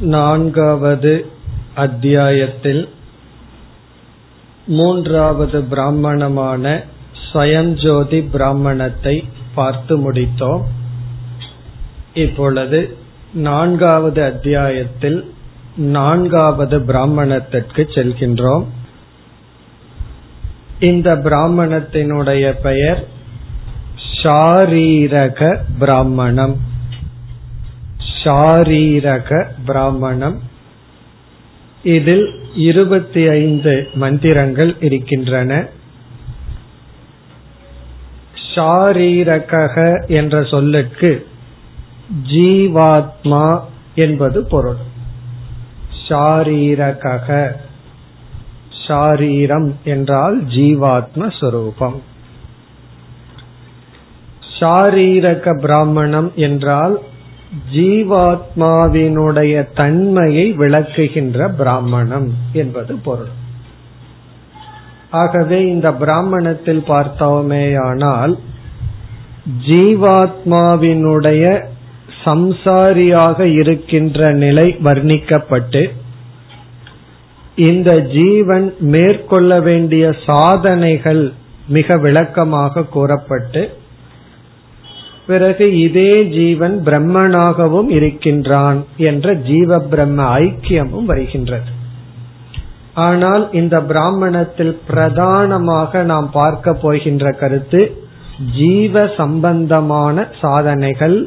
நான்காவது அத்தியாயத்தில் மூன்றாவது பிராமணமான ஸ்வயஞ்சோதி பிராமணத்தை பார்த்து முடித்தோம். இப்பொழுது நான்காவது அத்தியாயத்தில் நான்காவது பிராமணத்திற்கு செல்கின்றோம். இந்த பிராமணத்தினுடைய பெயர் ஷாரீரக பிராமணம். ஷாரீரக பிராமணம். இதில் இருபத்தி ஐந்து மந்திரங்கள் இருக்கின்றன. ஷாரீரக என்ற சொல்லுக்கு ஜீவாத்மா என்பது பொருள். ஷாரீரக ஷாரீரம் என்றால் ஜீவாத்ம ஸ்வரூபம் ஷாரீரக பிராமணம் என்றால் ஜீவாத்மாவினுடைய தன்மையை விளக்குகின்ற பிராமணம் என்பது பொருள். ஆகவே இந்த பிராமணத்தில் பார்த்தோமேயானால் ஜீவாத்மாவினுடைய சம்சாரியாக இருக்கின்ற நிலை வர்ணிக்கப்பட்டு இந்த ஜீவன் மேற்கொள்ள வேண்டிய சாதனைகள் மிக விளக்கமாக கூறப்பட்டு பிறகு இதே ஜீவன் பிரம்மனாகவும் இருக்கின்றான் என்ற ஜீவ பிரம்ம ஐக்கியமும் வருகின்றது. ஆனால் இந்த பிராமணத்தில் பிரதானமாக நாம் பார்க்க போகின்ற கருத்து ஜீவ சம்பந்தமான சாதனைகள்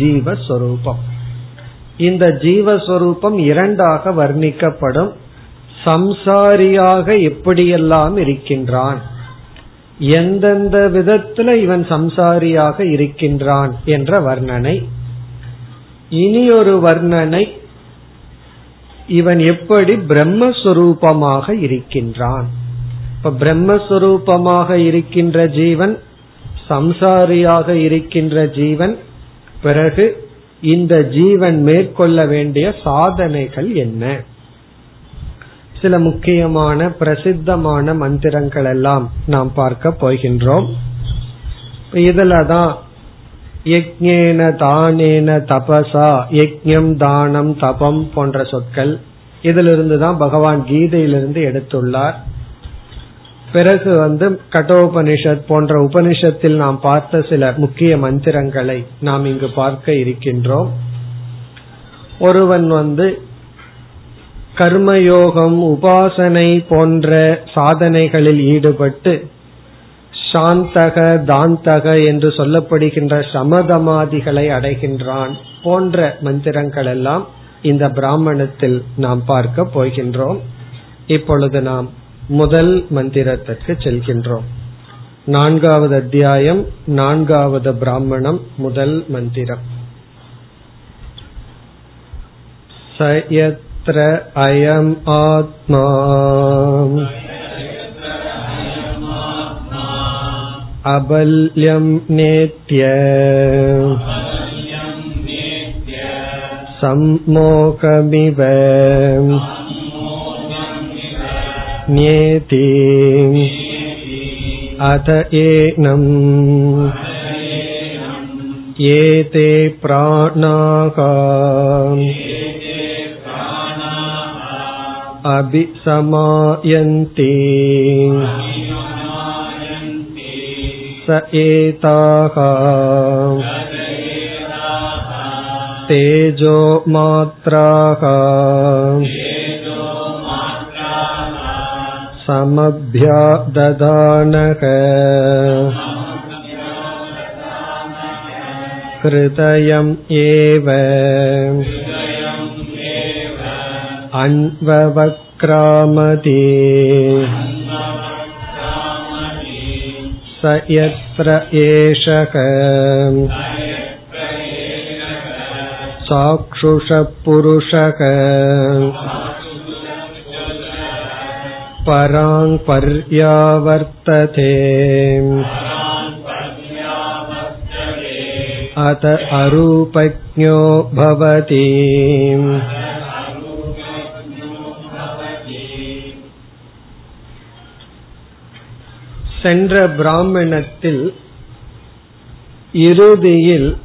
ஜீவஸ்வரூபம். இந்த ஜீவஸ்வரூபம் இரண்டாக வர்ணிக்கப்படும். சம்சாரியாக எப்படியெல்லாம் இருக்கின்றான். எந்தெந்த விதத்துல இவன் சம்சாரியாக இருக்கின்றான் என்ற வர்ணனை. இனி ஒரு வர்ணனை இவன் எப்படி பிரம்மஸ்வரூபமாக இருக்கின்றான். இப்ப பிரம்மஸ்வரூபமாக இருக்கின்ற ஜீவன் சம்சாரியாக இருக்கின்ற ஜீவன் பிறகு இந்த ஜீவன் மேற்கொள்ள வேண்டிய சாதனைகள் என்ன? சில முக்கியமான பிரசித்தமான மந்திரங்கள் எல்லாம் நாம் பார்க்க போகின்றோம். இதுலதான் யக்ஞேன தானேன தபசா யக்ஞம் தானம் தபம் போன்ற சொற்கள் இதிலிருந்து தான் பகவான் கீதையிலிருந்து எடுத்துள்ளார். பிறகு வந்து கட்டோபனிஷத் போன்ற உபனிஷத்தில் நாம் பார்த்த சில முக்கிய மந்திரங்களை நாம் இங்கு பார்க்க இருக்கின்றோம். ஒருவன் வந்து கர்மயோகம் உபாசனை போன்ற சாதனைகளில் ஈடுபட்டு சாந்தக தாந்தக என்று சொல்லப்படுகின்ற சமதமாதிகளை அடைகின்றான் போன்ற மந்திரங்கள் எல்லாம் இந்த பிராமணத்தில் நாம் பார்க்க போகின்றோம். இப்பொழுது நாம் முதல் மந்திரத்திற்கு செல்கின்றோம். நான்காவது அத்தியாயம் நான்காவது பிராமணம் முதல் மந்திரம். यत्र अयम् आत्मा अबल्यं नेत्य सम्मोकमिव न्येति अथ एनम् एते प्राणाका अभिसमायन्ति स एताः तेजो मात्राः समभ्याददानः हृदयम् एव अन्ववक्रामति स यत्र एषः चाक्षुषपुरुषः पराङ् पर्यावर्तते अत अरूपज्ञो भवति சென்ற பிராமணத்தில் இறுதியில்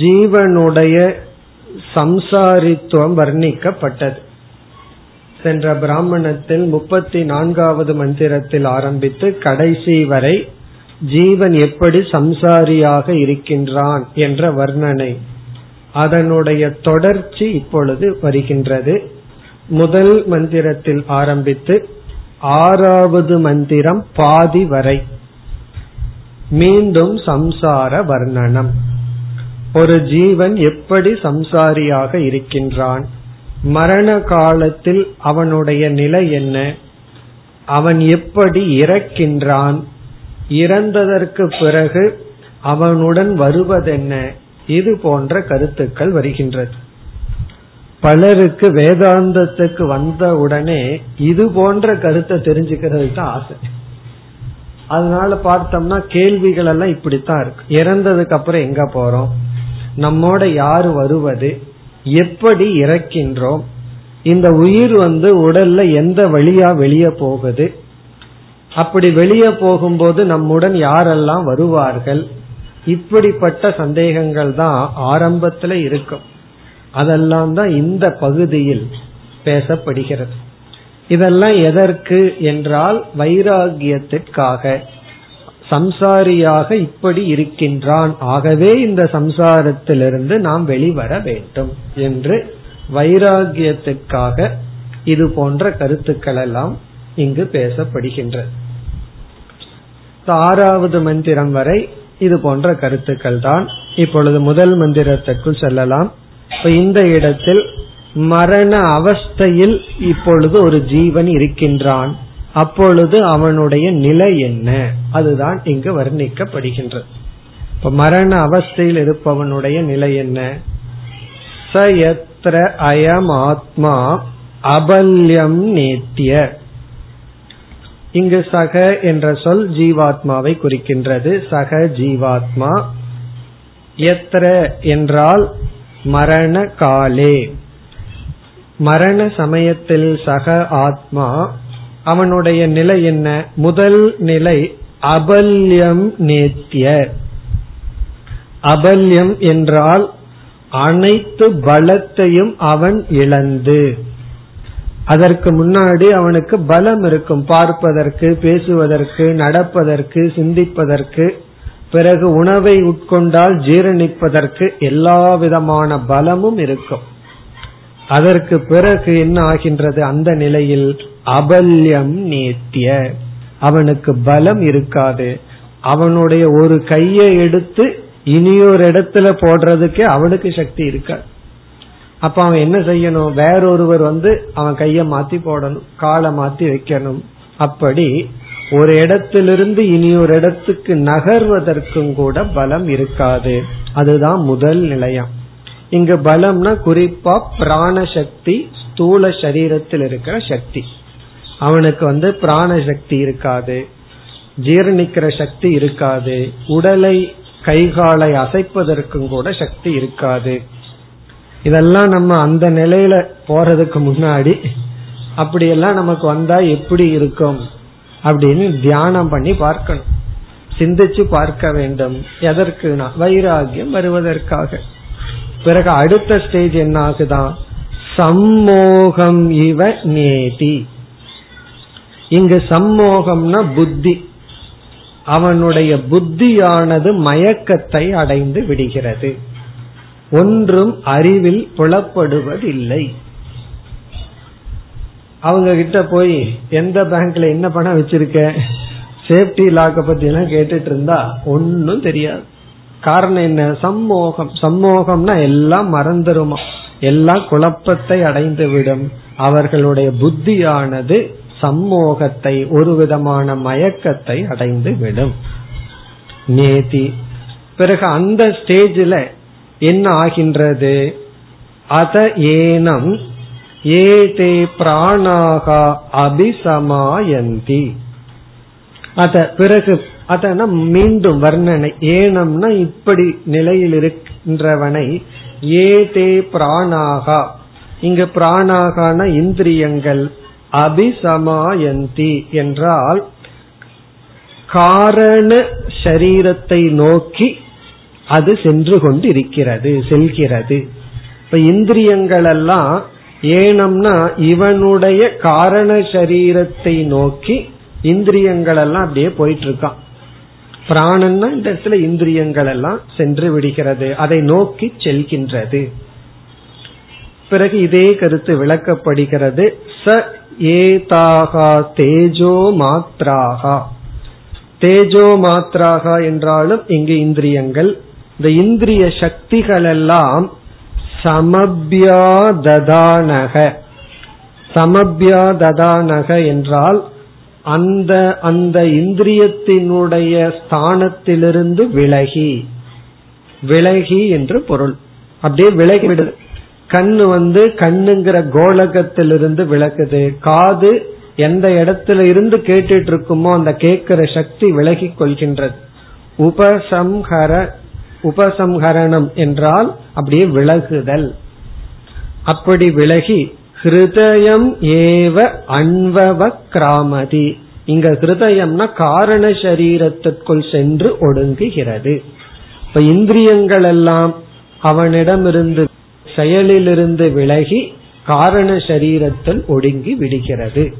ஜீவனுடைய சம்சாரித்துவம் வர்ணிக்கப்பட்டது. சென்ற பிராமணத்தில் முப்பத்தி நான்காவது மந்திரத்தில் ஆரம்பித்து கடைசி வரை ஜீவன் எப்படி சம்சாரியாக இருக்கின்றான் என்ற வர்ணனை. அதனுடைய தொடர்ச்சி இப்பொழுது வருகின்றது. முதல் மந்திரத்தில் ஆரம்பித்து ஆறாவது மந்திரம் பாதி வரை. மீண்டும் சம்சார வர்ணனம். ஒரு ஜீவன் எப்படி சம்சாரியாக இருக்கின்றான்? மரண காலத்தில் அவனுடைய நிலை என்ன? அவன் எப்படி இறக்கின்றான்? இறந்ததற்கு பிறகு அவனுடன் வருவதென்ன? இது போன்ற கருத்துக்கள் வருகின்றது. பலருக்கு வேதாந்தத்துக்கு வந்த உடனே இது போன்ற கருத்தை தெரிஞ்சுக்கிறது தான் ஆசை. அதனால பார்த்தோம்னா கேள்விகள் எல்லாம் இப்படித்தான் இருக்கு. இறந்ததுக்கு அப்புறம் எங்க போறோம்? நம்மோட யாரு வருவது? எப்படி இறக்கின்றோம்? இந்த உயிர் வந்து உடல்ல எந்த வழியா வெளியே போகுது? அப்படி வெளியே போகும்போது நம்முடன் யாரெல்லாம் வருவார்கள்? இப்படிப்பட்ட சந்தேகங்கள் தான் ஆரம்பத்துல இருக்கும். அதெல்லாம் தான் இந்த பகுதியில் பேசப்படுகிறது. இதெல்லாம் எதற்கு என்றால் வைராகியத்திற்காக. சம்சாரியாக இப்படி இருக்கின்றான். ஆகவே இந்த சம்சாரத்திலிருந்து நாம் வெளிவர வேண்டும் என்று வைராகியத்திற்காக இது போன்ற கருத்துக்கள் எல்லாம் இங்கு பேசப்படுகின்றது. ஆறாவது மந்திரம் வரை இது போன்ற கருத்துக்கள் தான் இப்பொழுது முதல் மந்திரத்திற்குள் செல்லலாம். இப்ப இந்த இடத்தில் மரண அவஸ்தையில் இப்பொழுது ஒரு ஜீவன் இருக்கின்றான். அப்பொழுது அவனுடைய நிலை என்ன? அதுதான் இங்கு வர்ணிக்கப்படுகின்றது. இப்ப மரண அவஸ்தையில் இருப்பவனுடைய நிலை என்ன? சயத்ர அயம் ஆத்மா அபல்யம் நேத்திய. இங்கு சக என்ற சொல் ஜீவாத்மாவை குறிக்கின்றது. சக ஜீவாத்மா. எத்திர என்றால் மரண காலே மரண சமயத்தில் சக ஆத்மா அவனுடைய நிலை என்ன? முதல் நிலை அபல்யம் நேத்திய. அபல்யம் என்றால் அனைத்து பலத்தையும் அவன் இழந்து. அதற்கு முன்னாடி அவனுக்கு பலம் இருக்கும். பார்ப்பதற்கு பேசுவதற்கு நடப்பதற்கு சிந்திப்பதற்கு பிறகு உணவை உட்கொண்டால் ஜீரணிப்பதற்கு எல்லா விதமான பலமும் இருக்கும். அதற்கு பிறகு என்ன ஆகின்றது? அந்த நிலையில் அபல்யம் நேத்திய. அவனுக்கு பலம் இருக்காது. அவனுடைய ஒரு கையை எடுத்து இனியொரு இடத்துல போடுறதுக்கே அவனுக்கு சக்தி இருக்காது. அப்ப அவன் என்ன செய்யணும்? வேறொருவர் வந்து அவன் கைய மாத்தி போடணும் காலை மாத்தி வைக்கணும். அப்படி ஒரு இடத்திலிருந்து இனி ஒரு இடத்துக்கு நகர்வதற்கும் கூட பலம் இருக்காது. அதுதான் முதல் நிலையம். இங்கு பலம்னா குறிப்பா பிராண சக்தி ஸ்தூல சரீரத்தில் இருக்கிற சக்தி. அவனுக்கு வந்து பிராண சக்தி இருக்காது. ஜீரணிக்கிற சக்தி இருக்காது. உடலை கைகாலை அசைப்பதற்கும் கூட சக்தி இருக்காது. இதெல்லாம் நம்ம அந்த நிலையில போறதுக்கு முன்னாடி அப்படியெல்லாம் நமக்கு வந்தா எப்படி இருக்கும்? அப்படின்னு தியானம் பண்ணி பார்க்கணும். சிந்திச்சு பார்க்க வேண்டும். எதற்கு வைராகியம் வருவதற்காக. பிறகு அடுத்த ஸ்டேஜ் என்ன ஆகுதான் சம்மோகம் இவ நேதி. இங்கு சம்மோகம்னா புத்தி. அவனுடைய புத்தியானது மயக்கத்தை அடைந்து விடுகிறது. ஒன்றும் அறிவில் புலப்படுவதில்லை. அவங்க கிட்ட போய் எந்த பேங்க்ல என்ன பணம் வச்சிருக்க? சேஃப்டி லாக்க பத்தி எல்லாம் கேட்டுட்டு இருந்தா ஒன்னும் தெரியாது. காரணம் என்ன? சம்மோகம். சம்மோகம்னா எல்லாம் மறந்துருமா? எல்லாம் குழப்பத்தை அடைந்து விடும் அவர்களுடைய புத்தியானது சம்மோகத்தை ஒரு விதமான மயக்கத்தை அடைந்து விடும் நேதி. பிறகு அந்த ஸ்டேஜில் என்ன ஆகின்றது? அத ஏனம் ஏதே பிராணாகா அபிசமாயந்தி. அத பிறகு அதனா மீண்டும் வர்ணனை ஏனம்னா இப்படி நிலையில் இருக்கின்றவனை ஏதே பிராணாகா. இங்கு பிராணாகான இந்திரியங்கள் அபிசமாயந்தி என்றால் காரண சரீரத்தை நோக்கி அது சென்று கொண்டு இருக்கிறது செல்கிறது. இப்ப இந்திரியங்கள் எல்லாம் ஏனம்னா இவனுடைய காரண சரீரத்தை நோக்கி இந்திரியங்கள் எல்லாம் அப்படியே போயிட்டு இருக்கான் பிராணன்னா இந்த இடத்துல இந்திரியங்கள் எல்லாம் சென்று விடுகிறது அதை நோக்கி செல்கின்றது. பிறகு இதே கருத்து விளக்கப்படுகிறது ச ஏதாகா தேஜோ மாத்ராகா. தேஜோ மாத்ராகா என்றாலும் இங்கு இந்திரியங்கள் இந்த இந்திரிய சக்திகள் எல்லாம் சமபியாததானக. சமபியாததானக என்றால் அந்த அந்த இந்திரியத்தினுடைய ஸ்தானத்திலிருந்து விலகி விலகி என்று பொருள். அப்படியே விலகிவிடுது கண்ணு வந்து கண்ணுங்கிற கோலகத்திலிருந்து விளக்குது காது எந்த இடத்துல இருந்து கேட்டுட்டு இருக்குமோ அந்த கேட்கிற சக்தி விலகி கொள்கின்றது. உபசம்ஹர உபசம்ஹரணம் என்றால் அப்படியே விலகுதல். அப்படி விலகி ஹிருதயம் ஏவ அன்வவ கிராமதி. இங்க ஹிருதயம்னா காரண சரீரத்திற்குள் சென்று ஒடுங்குகிறது. இப்ப இந்திரியங்கள் எல்லாம் அவனிடமிருந்து செயலிலிருந்து விலகி காரண சரீரத்தில் ஒடுங்கி விடுகிறது.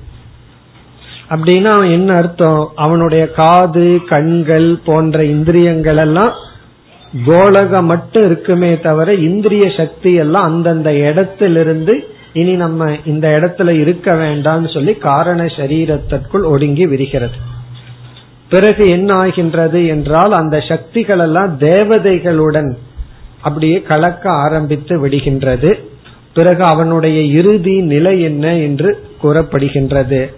அப்படின்னா என்ன அர்த்தம்? அவனுடைய காது கண்கள் போன்ற இந்திரியங்கள் எல்லாம் கோலகம் மட்டும் இருக்குமே தவிர இந்திரிய சக்தி எல்லாம் அந்தந்த இடத்திலிருந்து இனி நம்ம இந்த இடத்துல இருக்க வேண்டாம்னு சொல்லி காரண சரீரத்திற்குள் ஒடுங்கி விரிகிறது பிறகு என்ன ஆகின்றது என்றால் அந்த சக்திகள் எல்லாம் தேவதைகளுடன் அப்படியே கலக்க ஆரம்பித்து விடுகின்றது. பிறகு அவனுடைய இறுதி நிலை என்ன என்று கூறப்படுகின்றது.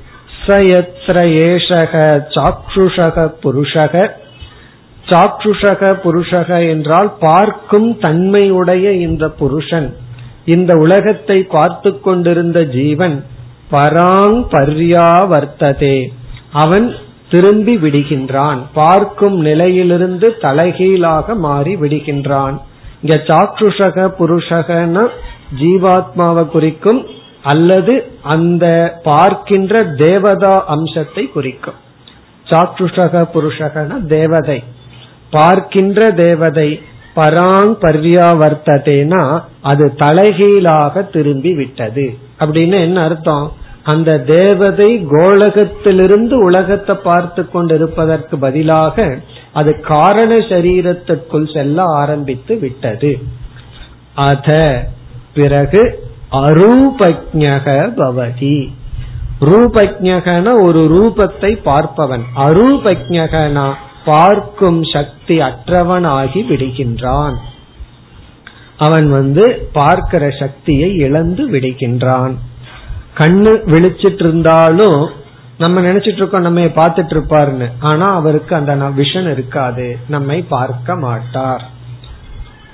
சயத்ர ஏஷக சாக்ஷுஷக புருஷக சாக்ஷுஷக புருஷக என்றால் பார்க்கும் தன்மையுடைய இந்த புருஷன். இந்த உலகத்தை பார்த்து கொண்டிருந்த ஜீவன் பராங் பர்யாவர்த்ததே அவன் திரும்பி விடுகின்றான். பார்க்கும் நிலையிலிருந்து தலைகீழாக மாறி விடுகின்றான். இங்க சாக்ஷுஷக புருஷகன ஜீவாத்மாவை குறிக்கும் அல்லது அந்த பார்க்கின்ற தேவதா அம்சத்தை குறிக்கும். சாக்ஷுஷக புருஷகன தேவதை. பார்க்கின்ற தேவதை பராங் பர்யாவர்த்ததேனா அது தலைகீழாக திரும்பி விட்டது. அப்படின்னு என்ன அர்த்தம்? அந்த தேவதை கோலகத்திலிருந்து உலகத்தை பார்த்து கொண்டிருப்பதற்கு பதிலாக அது காரண சரீரத்திற்குள் செல்ல ஆரம்பித்து விட்டது. அத பிறகு அரூபஜக பவதி. ரூபஜகன ஒரு ரூபத்தை பார்ப்பவன். அரூபஜகனா பார்க்கும் சக்தி அற்றவனாகி விடுகின்றான். அவன் வந்து பார்க்கிற சக்தியை இழந்து விடுகின்றான். கண்ணு விழிச்சிட்டு இருந்தாலும் நம்ம நினைச்சிட்டு இருக்கோம் நம்ம பார்த்துட்டு இருப்பாருன்னு ஆனா அவருக்கு அந்த விஷன் இருக்காது. நம்மை பார்க்க மாட்டார்.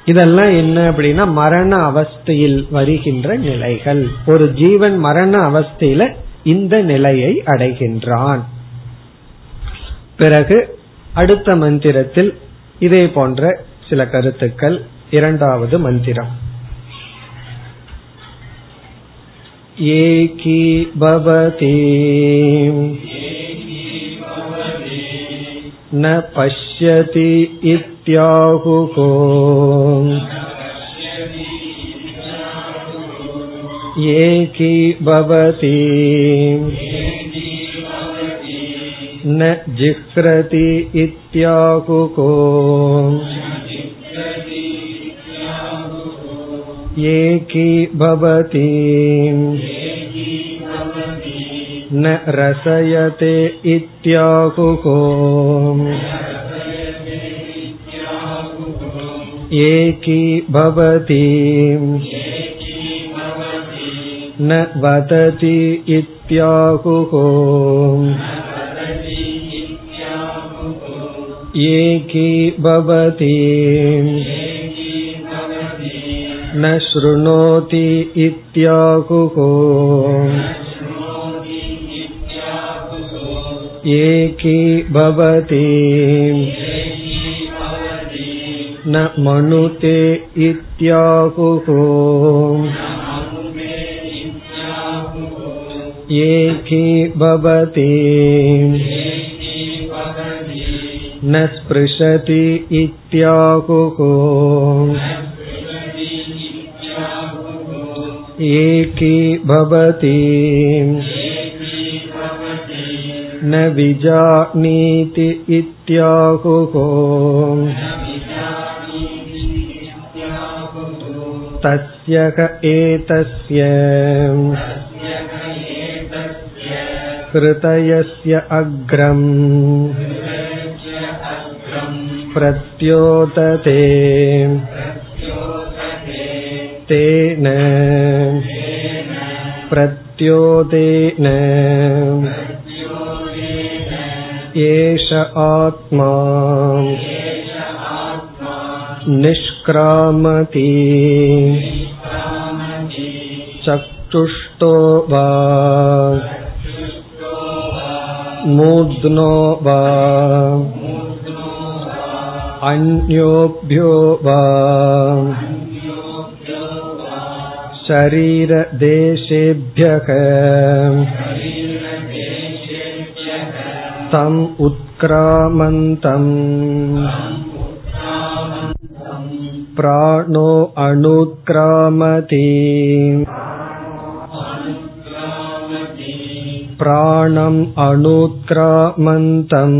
இதெல்லாம் என்ன அப்படின்னா மரண அவஸ்தையில் வருகின்ற நிலைகள். ஒரு ஜீவன் மரண அவஸ்தையில இந்த நிலையை அடைகின்றான். பிறகு அடுத்த மந்திரத்தில் இதே போன்ற சில கருத்துக்கள் இரண்டாவது மந்திரம் ஏகி பவதி न पश्यति इत्याहुः एकी भवति न जिह्रति इत्याहुको एकी भवति न रसयते इत्याहुः एकी भवति न वदति इत्याहुः एकी भवति न शृणोति इत्याहुः एकी भवति न मनुते इत्याहुः एकी भवति न स्पृशति इत्याहुः एकी भवति न विजानीति इत्याहुः तस्य एतस्य हृतयस्य अग्रम् प्रत्योतते तेन प्रत्योतेन एष आत्मा निष्क्रामति चक्षुष्टो वा मूर्ध्नो वा अन्योभ्यो वा शरीरदेशेभ्यः तम् उत्क्रामन्तम् प्राणो अणुक्रामति प्राणम् अणुक्रामन्तम्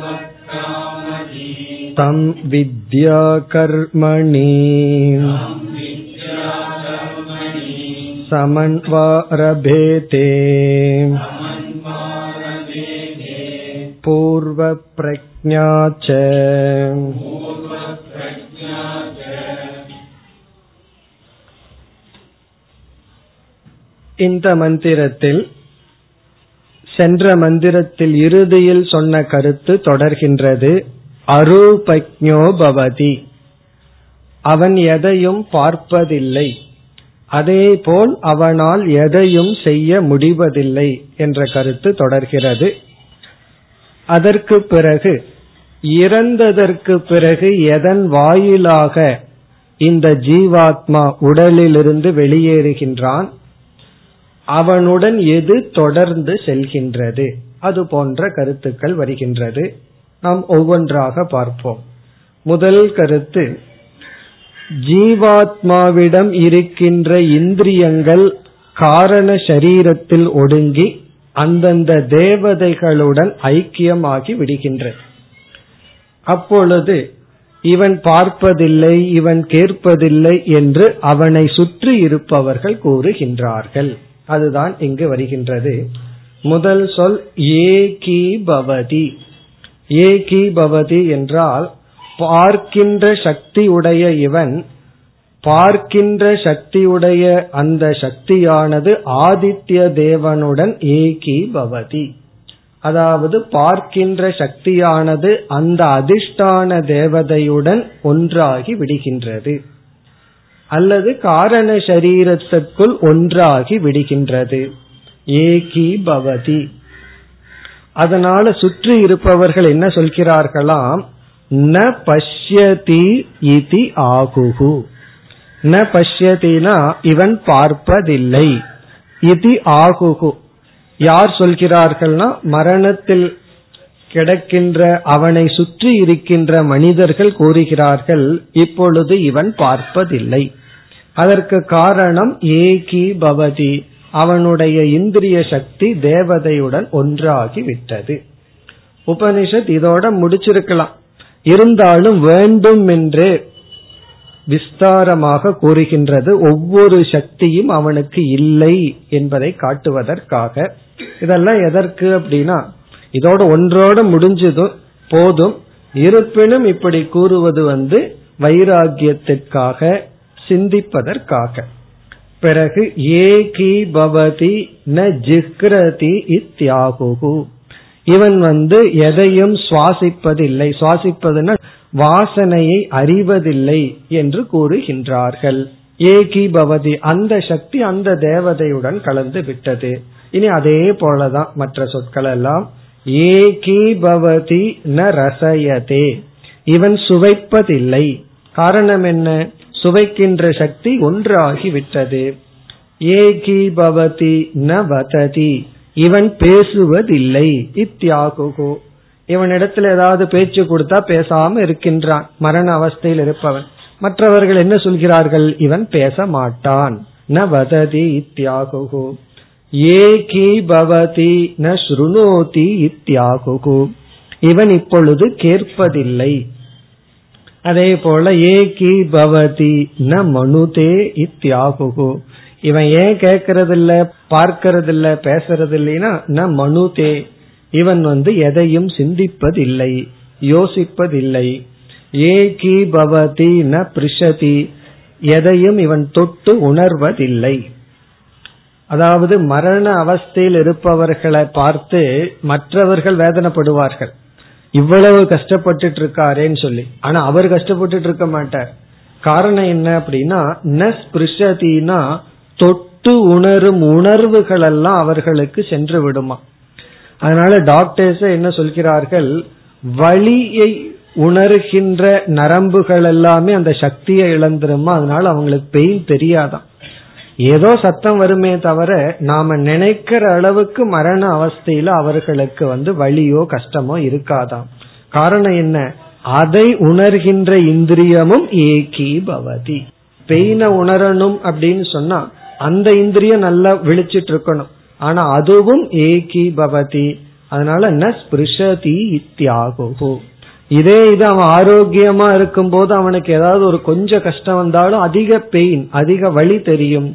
तं विद्याकर्मणि समन्वारभेते पूर्वप्रज्ञा च இந்த மந்திரத்தில் சென்ற மந்திரத்தில் இறுதியில் சொன்ன கருத்து தொடர்கின்றது அரூபக்ஞோ பவதி. அவன் எதையும் பார்ப்பதில்லை. அதேபோல் அவனால் எதையும் செய்ய முடிவதில்லை என்ற கருத்து தொடர்கிறது. அதற்கு பிறகு இறந்ததற்கு பிறகு எதன் வாயிலாக இந்த ஜீவாத்மா உடலிலிருந்து வெளியேறுகின்றான்? அவனுடன் எது தொடர்ந்து செல்கின்றது? அது போன்ற கருத்துக்கள் வருகின்றது. நாம் ஒவ்வொன்றாக பார்ப்போம். முதல் கருத்து ஜீவாத்மாவிடம் இருக்கின்ற இந்திரியங்கள் காரண சரீரத்தில் ஒடுங்கி அந்தந்த தேவதைகளுடன் ஐக்கியமாகி விடுகின்றது. அப்பொழுது இவன் பார்ப்பதில்லை இவன் கேட்பதில்லை என்று அவனை சுற்றி இருப்பவர்கள் கூறுகின்றார்கள். அதுதான் இங்கு வருகின்றது. முதல் சொல் ஏகி பவதி ஏகி பவதி என்றால் பார்க்கின்ற சக்தியுடைய இவன் பார்க்கின்ற சக்தியுடைய அந்த சக்தியானது ஆதித்ய தேவனுடன் ஏகி பவதி அதாவது பார்க்கின்ற சக்தியானது அந்த அதிர்ஷ்டான தேவதையுடன் ஒன்றாகி விடுகின்றது. அல்லது காரண சரீரத்திற்குள் ஒன்றாகி விடுகின்றது. ஏகி பவதி அதனால சுற்றி இருப்பவர்கள் என்ன சொல்கிறார்களாம்? ந பஷ்யதி இதி ஆகுகு. ந பஷ்யதினா இவன் பார்ப்பதில்லை. இது ஆகுகு. யார் சொல்கிறார்கள்னா மரணத்தில் கிடக்கின்ற அவனை சுற்றி இருக்கின்ற மனிதர்கள் கூறுகிறார்கள் இப்பொழுது இவன் பார்ப்பதில்லை. அதற்கு காரணம் ஏகி பவதி அவனுடைய இந்திரிய சக்தி தேவதையுடன் ஒன்றாகி விட்டது. உபனிஷத் இதோட முடிச்சிருக்கலாம். இருந்தாலும் வேண்டும் என்றே விஸ்தாரமாக கூறுகின்றது. ஒவ்வொரு சக்தியும் அவனுக்கு இல்லை என்பதை காட்டுவதற்காக. இதெல்லாம் எதற்கு அப்படின்னா இதோட ஒன்றோட முடிஞ்சதும் போதும். இருப்பினும் இப்படி கூறுவது வந்து வைராகியத்திற்காக சிந்திப்பதற்காக. பிறகு ஏகி பவதி ந ஜிக்ரதி இத்தியாகு இவன் வந்து எதையும் சுவாசிப்பதில்லை. சுவாசிப்பதுன்னா வாசனையை அறிவதில்லை என்று கூறுகின்றார்கள். ஏகி பவதி அந்த சக்தி அந்த தேவதையுடன் கலந்து விட்டது. இனி அதே போலதான் மற்ற சொற்கள் எல்லாம் ஏகி பவதி ந ரசயதே. இவன் சுவைப்பதில்லை. காரணம் என்ன? சுவைக்கின்ற சக்தி ஒன்றாகி விட்டது ஏகி பவதி ந வததி இவன் பேசுவதில்லை இத்தியாகுகோ. இவனிடத்துல ஏதாவது பேச்சு கொடுத்தா பேசாம இருக்கின்றான் மரண அவஸ்தையில் இருப்பவன். மற்றவர்கள் என்ன சொல்கிறார்கள்? இவன் பேச மாட்டான் ந வததி இத்தியாகுகோ. ஏகி பவதி ந ஸ்ருணோதி இத்தியாகுகு. இவன் இப்பொழுது கேட்பதில்லை. அதே போல ஏகி பவதி ந மனுதே இத்தியாகுகு. இவன் ஏன் கேட்கறது இல்ல பார்க்கறது இல்ல பேசறது இல்லைன்னா ந மனுதே. இவன் வந்து எதையும் சிந்திப்பதில்லை யோசிப்பதில்லை. ஏகி பவதி ந பிரிஷதி. எதையும் இவன் தொட்டு உணர்வதில்லை. அதாவது மரண அவஸ்தையில் இருப்பவர்களை பார்த்து மற்றவர்கள் வேதனைப்படுவார்கள். இவ்வளவு கஷ்டப்பட்டுட்டு இருக்காரேன்னு சொல்லி. ஆனா அவர் கஷ்டப்பட்டுட்டு இருக்க மாட்டார் காரணம் என்ன அப்படின்னா நஸ்பிருஷதினா தொட்டு உணரும் உணர்வுகள் எல்லாம் அவர்களுக்கு சென்று விடுமா அதனால டாக்டர்ஸ் என்ன சொல்கிறார்கள் வழியை உணர்கின்ற நரம்புகள் எல்லாமே அந்த சக்தியை இழந்துருமா அதனால அவங்களுக்கு பெயின் தெரியாதான் ஏதோ சத்தம் வருமே தவிர நாம நினைக்கிற அளவுக்கு மரண அவஸ்தையில அவர்களுக்கு வந்து வழியோ கஷ்டமோ இருக்காதாம். காரணம் என்ன? அதை உணர்கின்ற இந்திரியமும் ஏகி பவதி. பெயின உணரணும் அப்படின்னு சொன்னா அந்த இந்திரியம் நல்லா விழிச்சிட்டு இருக்கணும் ஆனா அதுவும் ஏகி பவதி. அதனால ந ஸ்பிருஷதி இத்தியாகு இதே இது அவன் ஆரோக்கியமா இருக்கும் போது அவனுக்கு ஏதாவது ஒரு கொஞ்சம் கஷ்டம் வந்தாலும் அதிக பெயின் அதிக வழி தெரியும்.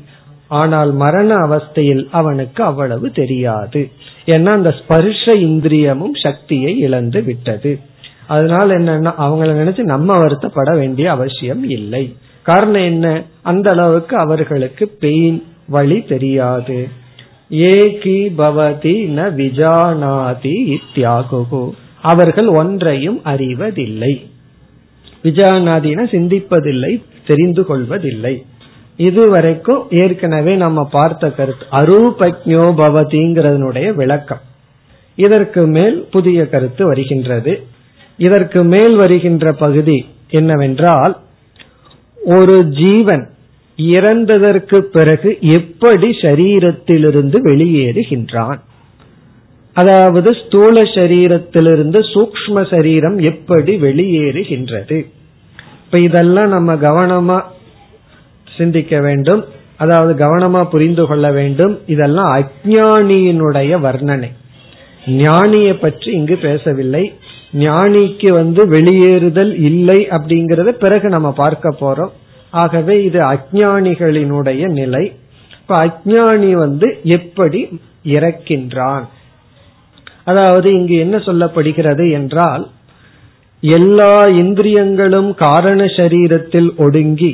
ஆனால் மரண அவஸ்தையில் அவனுக்கு அவ்வளவு தெரியாது. ஏன்னா அந்த ஸ்பர்ஷ இந்திரியமும் சக்தியை இழந்து விட்டது. அதனால என்னன்னா அவங்கள நினைச்சு நம்ம வருத்தப்பட வேண்டிய அவசியம் இல்லை. காரணம் என்ன? அந்த அளவுக்கு அவர்களுக்கு பெயின் வழி தெரியாது. ஏகி பவதி ந விஜானாதி இத்தியாகு அவர்கள் ஒன்றையும் அறிவதில்லை. விஜானாதின சிந்திப்பதில்லை தெரிந்து கொள்வதில்லை. இதுவரைக்கும் ஏற்கனவே நம்ம பார்த்த கருத்து அரூபக்ஞோ பவதிங்கிறதனுடைய விளக்கம். இதற்கு மேல் புதிய கருத்து வருகின்றது. இதற்கு மேல் வருகின்ற பகுதி என்னவென்றால் ஒரு ஜீவன் இறந்ததற்கு பிறகு எப்படி சரீரத்திலிருந்து வெளியேறுகின்றான்? அதாவது ஸ்தூல சரீரத்திலிருந்து சூக்ம சரீரம் எப்படி வெளியேறுகின்றது? இப்ப இதெல்லாம் நம்ம கவனமா சிந்திக்க வேண்டும். அதாவது கவனமா புரிந்து கொள்ள வேண்டும். இதெல்லாம் அஜானியினுடைய வர்ணனை. ஞானியை பற்றி இங்கு பேசவில்லை. ஞானிக்கு வந்து வெளியேறுதல் இல்லை அப்படிங்கறத பிறகு நம்ம பார்க்க போறோம். ஆகவே இது அஜானிகளினுடைய நிலை. இப்ப அஜானி வந்து எப்படி இறக்கின்றான்? அதாவது இங்கு என்ன சொல்லப்படுகிறது என்றால் எல்லா இந்திரியங்களும் காரண சரீரத்தில் ஒடுங்கி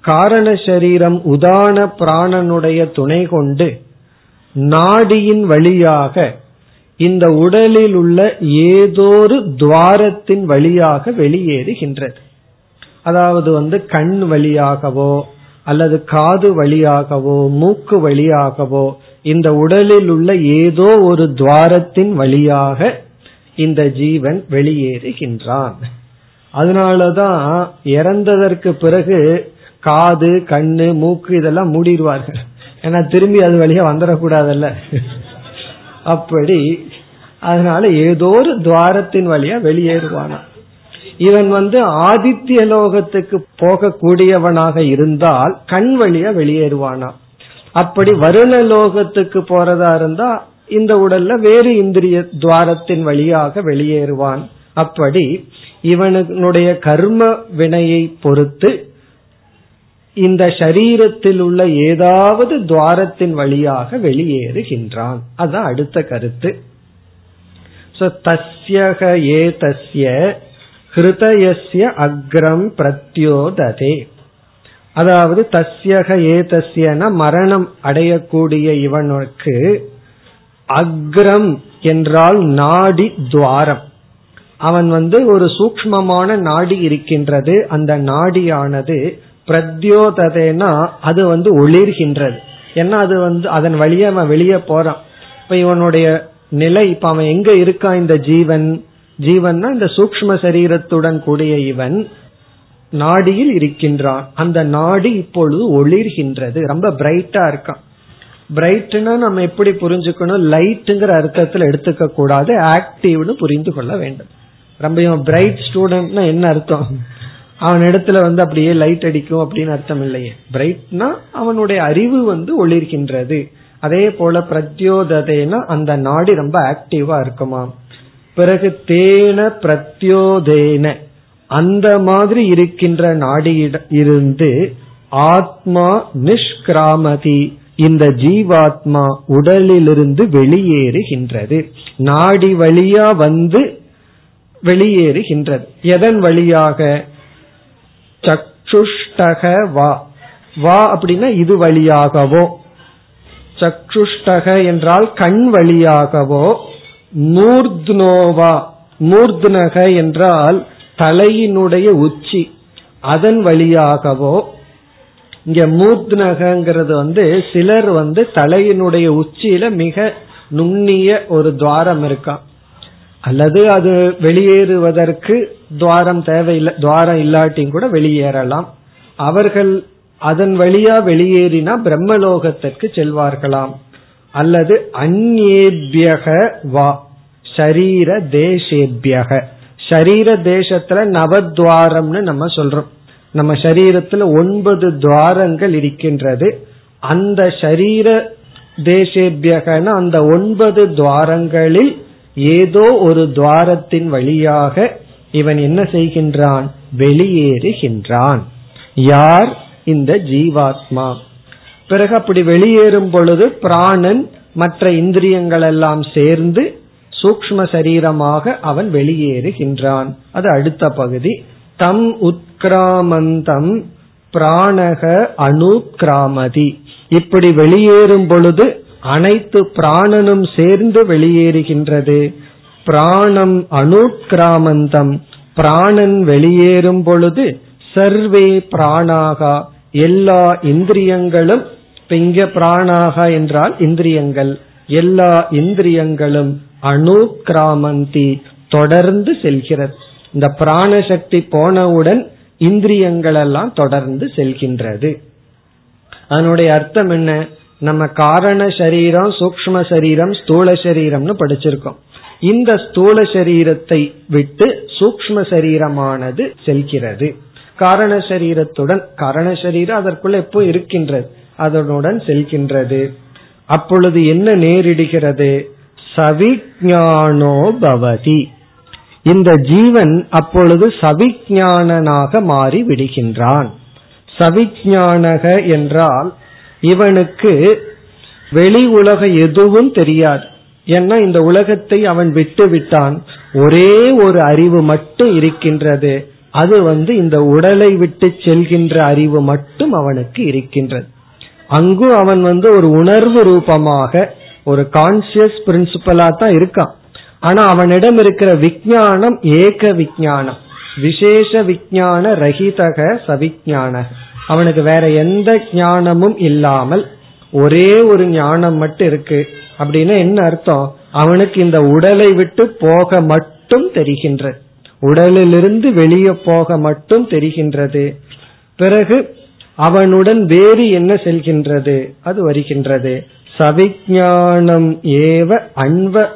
காரண சரீரம் உதான பிராணனுடைய துணை கொண்டு நாடியின் வழியாக இந்த உடலில் உள்ள ஏதோரு துவாரத்தின் வழியாக வெளியேறுகின்றது. அதாவது வந்து கண் வழியாகவோ அல்லது காது வழியாகவோ மூக்கு வழியாகவோ இந்த உடலில் உள்ள ஏதோ ஒரு துவாரத்தின் வழியாக இந்த ஜீவன் வெளியேறுகின்றான். அதனாலதான் இறந்ததற்கு பிறகு காது கண்ணு மூக்கு இதெல்லாம் மூடிடுவார்கள். ஏன்னா திரும்பி அது வழியா வந்துடக்கூடாதல்ல. அப்படி அதனால ஏதோ ஒரு துவாரத்தின் வழியா வெளியேறுவானா இவன் வந்து ஆதித்ய லோகத்துக்கு போகக்கூடியவனாக இருந்தால் கண் வழியா வெளியேறுவானா? அப்படி வருண லோகத்துக்கு போறதா இருந்தா இந்த உடல்ல வேறு இந்திரிய துவாரத்தின் வழியாக வெளியேறுவான். அப்படி இவனுடைய கர்ம வினையை பொறுத்து இந்த சரீரத்தில் உள்ள ஏதாவது துவாரத்தின் வழியாக வெளியேறுகின்றான். அதுதான் அடுத்த கருத்து. தஸ்யக ஏ தஸ்ய ஹிருதயசிய அக்ரம் பிரத்யோததே. அதாவது தஸ்யக ஏதஸ்யன மரணம் அடையக்கூடிய இவனுக்கு அக்ரம் என்றால் நாடி துவாரம். அவன் வந்து ஒரு சூக்மமான நாடி இருக்கின்றது. அந்த நாடியானது பிரத்யோததைனா அது வந்து ஒளிர்கின்றது. ஏன்னா அது வந்து அதன் வழியே அவன் வெளியே போறான். இப்ப இவனுடைய நிலை இப்ப அவன் எங்க இருக்கான் இந்த ஜீவன்? ஜீவன்னா இந்த சூக்ம சரீரத்துடன் கூடிய இவன் நாடியில் இருக்கின்றான். அந்த நாடி இப்பொழுது ஒளிர்கின்றது. ரொம்ப பிரைட்டா இருக்கான். பிரைட்னா நம்ம எப்படி புரிஞ்சுக்கணும்? லைட்டுங்கிற அர்த்தத்துல எடுத்துக்க கூடாது. ஆக்டிவ்னு புரிந்து கொள்ள வேண்டும். ரொம்ப பிரைட் ஸ்டூடெண்ட்னா என்ன அர்த்தம்? அவன் இடத்துல வந்து அப்படியே லைட் அடிக்கும் அப்படின்னு அர்த்தம் இல்லையே. பிரைட்னா அவனுடைய அறிவு வந்து ஒளிர்கின்றது. அதே போல பிரத்யோததைனா அந்த நாடி ரொம்ப ஆக்டிவா இருக்குமா பிறகு தேன பிரத்யோதேன. அந்த மாதிரி இருக்கின்ற நாடியிட இருந்து ஆத்மா நிஷ்கிராமதி. இந்த ஜீவாத்மா உடலிலிருந்து வெளியேறுகின்றது. நாடி வழியா வந்து வெளியேறுகின்றது. எதன் வழியாக? சக்ஷுஷ்டக வா. வா அப்படின்னா இது வழியாகவோ. சக்ஷுஷ்டக என்றால் கண் வழியாகவோ. நூர்த்னோவா நூர்த்னக என்றால் தலையினுடைய உச்சி. அதன் வழியாகவோ இங்க மூர்த்னகங்கிறது வந்து சிலர் வந்து தலையினுடைய உச்சியில மிக நுண்ணிய ஒரு துவாரம் இருக்கான் அல்லது அது வெளியேறுவதற்கு துவாரம் தேவையில்லை துவாரம் இல்லாட்டியும் கூட வெளியேறலாம். அவர்கள் அதன் வழியா வெளியேறினா பிரம்மலோகத்திற்கு செல்வார்களாம். அல்லது அந்நேபியக வா ஷரீர தேசேபியக. ஷரீர தேசத்துல நவத்வாரம்னு நம்ம சொல்றோம். நம்ம சரீரத்துல ஒன்பது துவாரங்கள் இருக்கின்றது. அந்த ஷரீர தேசேபியகன அந்த ஒன்பது துவாரங்களில் ஏதோ ஒரு துவாரத்தின் வழியாக இவன் என்ன செய்கின்றான்? வெளியேறுகின்றான். யார்? இந்த ஜீவாத்மா. பிறகு அப்படி வெளியேறும் பொழுது பிராணன் மற்ற இந்திரியங்கள் எல்லாம் சேர்ந்து சூக்ம சரீரமாக அவன் வெளியேறுகின்றான். அது அடுத்த பகுதி. தம் உத்கிராமந்தம் பிராணக அணுக்கிராமதி இப்படி வெளியேறும் பொழுது அனைத்து பிராணனும் சேர்ந்து வெளியேறுகின்றது. பிராணம் அணுக்கிராமந்தம் பிராணன் வெளியேறும் பொழுது சர்வே பிராணாகா எல்லா இந்திரியங்களும் இங்க பிராணாக என்றால் இந்திரியங்கள். எல்லா இந்திரியங்களும் அணுக்கிராமந்தி தொடர்ந்து செல்கிறது. இந்த பிராண சக்தி போனவுடன் இந்திரியங்கள் எல்லாம் தொடர்ந்து செல்கின்றது. அதனுடைய அர்த்தம் என்ன? நம்ம காரண சரீரம் சூக்ம சரீரம் ஸ்தூல சரீரம்னு படிச்சிருக்கோம். இந்த ஸ்தூல சரீரத்தை விட்டு சூக்ம சரீரமானது செல்கிறது. காரண சரீரத்துடன் காரண சரீரம் அதற்குள்ள எப்போ இருக்கின்றது? அதனுடன் செல்கின்றது. அப்பொழுது என்ன நேரிடுகிறது? சவிஜானோ பவதி. இந்த ஜீவன் அப்பொழுது சவிஜானனாக மாறி விடுகின்றான். சவிஜானக என்றால் இவனுக்கு வெளி உலக எதுவும் தெரியாது. ஏன்னா இந்த உலகத்தை அவன் விட்டு விட்டான்? ஒரே ஒரு அறிவு மட்டும் இருக்கின்றது. அது வந்து இந்த உடலை விட்டு செல்கின்ற அறிவு மட்டும் அவனுக்கு இருக்கின்றது. அங்கு அவன் வந்து ஒரு உணர்வு ரூபமாக ஒரு கான்சியஸ் பிரின்சிபலா தான் இருக்கான். ஆனா அவனிடம் இருக்கிற விஜயானம் ஏக விஜயானம் விசேஷ விஜயான ரஹிதக சவிஜான அவனுக்கு வேற எந்த ஞானமும் இல்லாமல் ஒரே ஒரு ஞானம் மட்டும் இருக்கு. அப்படின்னு என்ன அர்த்தம்? அவனுக்கு இந்த உடலை விட்டு போக மட்டும் தெரிகின்றது உடலிலிருந்து வெளியே போக மட்டும் தெரிகின்றது. பிறகு அவனுடன் வேறு என்ன செல்கின்றது? அது வருகின்றது. சவிஜானம் ஏவ அன்வ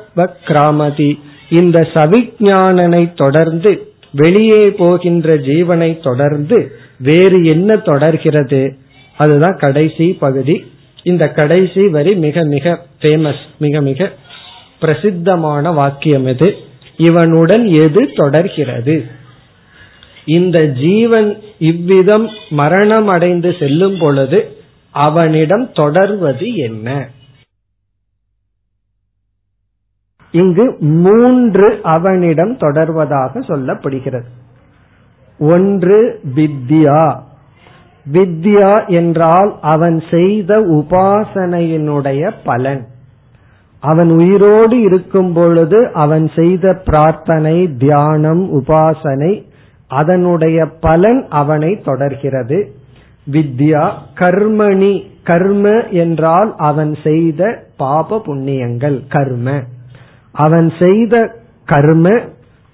கிராமதி இந்த சவிஜானனை தொடர்ந்து வெளியே போகின்ற ஜீவனை தொடர்ந்து வேறு என்ன தொடர்கிறது? அதுதான் கடைசி பகுதி. இந்த கடைசி வரி மிக மிக ஃபேமஸ் மிக மிக பிரசித்தமான வாக்கியம் இது. இவனுடன் எது தொடர்கிறது? இந்த ஜீவன் இவ்விதம் மரணம் அடைந்து செல்லும் பொழுது அவனிடம் தொடர்வது என்ன? இங்கு மூன்று அவனிடம் தொடர்வதாக சொல்லப்படுகிறது. ஒன்று வித்யா. வித்யா என்றால் அவன் செய்த உபாசனையினுடைய பலன். அவன் உயிரோடு இருக்கும் பொழுது அவன் செய்த பிரார்த்தனை தியானம் உபாசனை அதனுடைய பலன் அவனை தொடர்கிறது. வித்யா கர்மணி கர்ம என்றால் அவன் செய்த பாப புண்ணியங்கள் கர்ம. அவன் செய்த கர்ம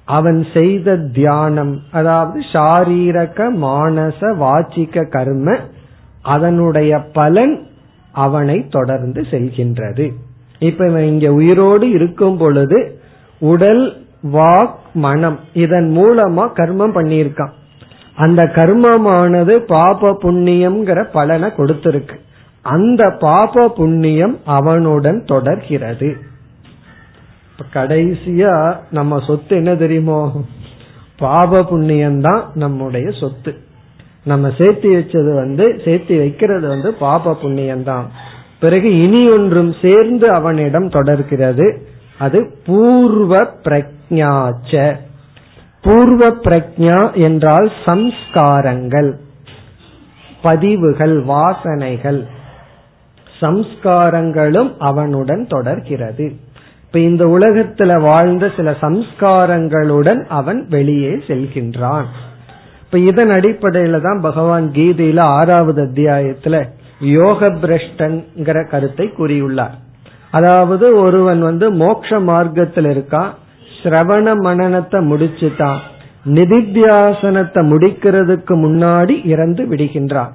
அவன் செய்த தியானம் அதாவது சாரீரக மானச வாச்சிக்க கர்ம அதனுடைய பலன் அவனை தொடர்ந்து செல்கின்றது. இப்ப இவன் இங்க உயிரோடு இருக்கும் பொழுது உடல் வாக் மனம். இதன் மூலமா கர்மம் பண்ணியிருக்கான். அந்த கர்மமானது பாப புண்ணியம்ங்கிற பலனை கொடுத்திருக்கு. அந்த பாப புண்ணியம் அவனுடன் தொடர்கிறது. கடைசியா நம்ம சொத்து என்ன தெரியுமோ? பாப புண்ணியம் தான் நம்முடைய சொத்து. நம்ம சேர்த்தி வச்சது வந்து சேர்த்தி வைக்கிறது வந்து பாப புண்ணியம் தான் பிறகு இனி ஒன்றும் சேர்ந்து அவனிடம் தொடர்கிறது. அது பூர்வ பிரக்ஞாச்ச பூர்வ பிரக்ஞா என்றால் சம்ஸ்காரங்கள் பதிவுகள் வாசனைகள். சம்ஸ்காரங்களும் அவனுடன் தொடர்கிறது. இப்ப இந்த உலகத்துல வாழ்ந்த சில சம்ஸ்காரங்களுடன் அவன் வெளியே செல்கின்றான். இப்ப இதன் அடிப்படையில தான் பகவான் கீதையில ஆறாவது அத்தியாயத்துல யோக பிரஷ்டங்கிற கருத்தை கூறியுள்ளார். அதாவது ஒருவன் வந்து மோக்ஷ மார்க்கத்தில் இருக்கான் சிரவண மனநத்தை முடிச்சுட்டான் நிதித்தியாசனத்தை முடிக்கிறதுக்கு முன்னாடி இறந்து விடுகின்றான்.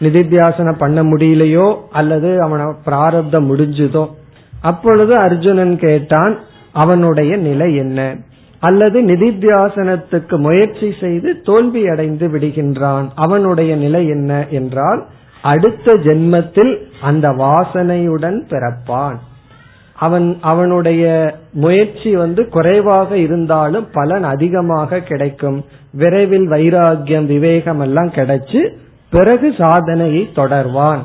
நிதித்தியாசனம் பண்ண முடியலையோ அல்லது அவன பிராரப்தம் முடிஞ்சுதோ? அப்பொழுது அர்ஜுனன் கேட்டான் அவனுடைய நிலை என்ன? அல்லது நிதித்தியாசனத்துக்கு முயற்சி செய்து தோல்வி அடைந்து விடுகின்றான் அவனுடைய நிலை என்ன? என்றால் அடுத்த ஜென்மத்தில் அந்த வாசனையுடன் பிறப்பான். அவன் அவனுடைய முயற்சி வந்து குறைவாக இருந்தாலும் பலன் அதிகமாக கிடைக்கும். விரைவில் வைராகியம் விவேகம் எல்லாம் கிடைச்சு பிறகு சாதனையை தொடர்வான்.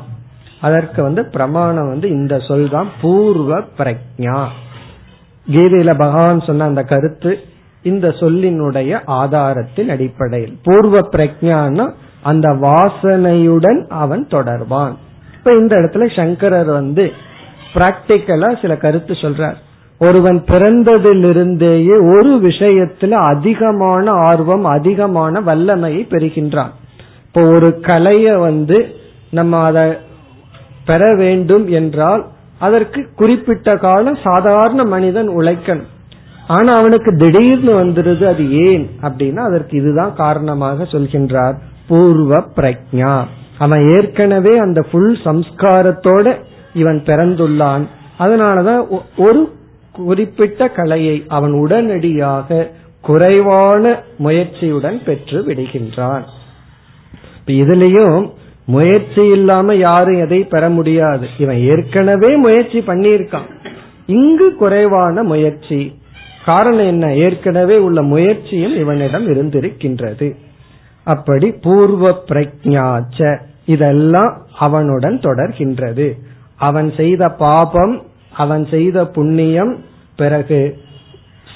அதற்கு வந்து பிரமாணம் வந்து இந்த சொல் தான் பூர்வ பிரக்ஞா கீதையில பகவான் சொன்ன அந்த கருத்து இந்த சொல்லினுடைய ஆதாரத்தின் அடிப்படையில். பூர்வ பிரஜான்னா அந்த வாசனையுடன் அவன் தொடர்வான். இப்ப இந்த இடத்துல சங்கரர் வந்து பிராக்டிக்கலா சில கருத்து சொல்றார். ஒருவன் பிறந்ததிலிருந்தேயே ஒரு விஷயத்துல அதிகமான ஆர்வம் அதிகமான வல்லமையை பெறுகின்றான். இப்போ ஒரு கலைய வந்து நம்ம அதை பெற வேண்டும் என்றால் அதற்கு குறிப்பிட்ட காலம் சாதாரண மனிதன் உழைக்கணும். ஆனா அவனுக்கு திடீர்னு வந்துருது அது ஏன்? அப்படின்னா அதற்கு இதுதான் காரணமாக சொல்கின்றார். பூர்வ பிரஜா அவன் ஏற்கனவே அந்த புல் சம்ஸ்காரத்தோட இவன் பிறந்துள்ளான். அதனாலதான் ஒரு குறிப்பிட்ட கலையை அவன் உடனடியாக குறைவான முயற்சியுடன் பெற்று விடுகின்றான். இதுலயும் முயற்சி இல்லாம யாரும் எதை பெற முடியாது. இவன் ஏற்கனவே முயற்சி பண்ணியிருக்கான். இங்கு குறைவான முயற்சி. காரணம் என்ன? ஏற்கனவே உள்ள முயற்சியும் இவனிடம் இருந்திருக்கின்றது. அப்படி பூர்வ பிரஜாச்ச இதெல்லாம் அவனுடன் தொடர்கின்றது. அவன் செய்த பாபம் அவன் செய்த புண்ணியம் பிறகு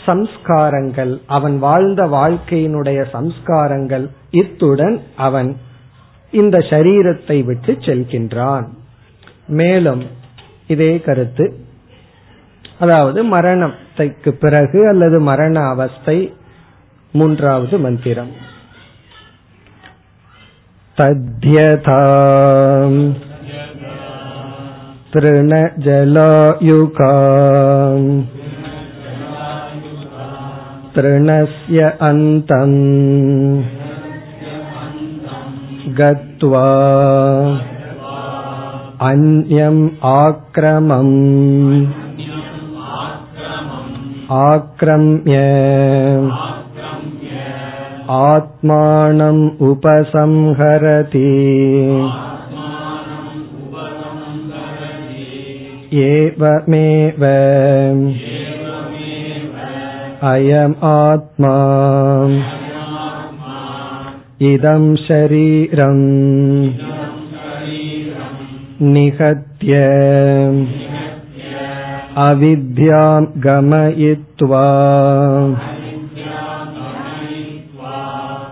சம்ஸ்காரங்கள் அவன் வாழ்ந்த வாழ்க்கையினுடைய சம்ஸ்காரங்கள் இத்துடன் அவன் இந்த சரீரத்தை விட்டு செல்கின்றான். மேலும் இதே கருத்து. அதாவது மரணத்துக்கு பிறகு அல்லது மரண அவஸ்தை மூன்றாவது மந்திரம். तद्यथा तृणजलायुका तृणस्य अन्तम् गत्वा अन्यम् आक्रमम् आक्रम्य आत्मानम् उपसंहरति एवमेव अयमात्मा इदं शरीरम् निहत्य अविद्यां गमयित्वा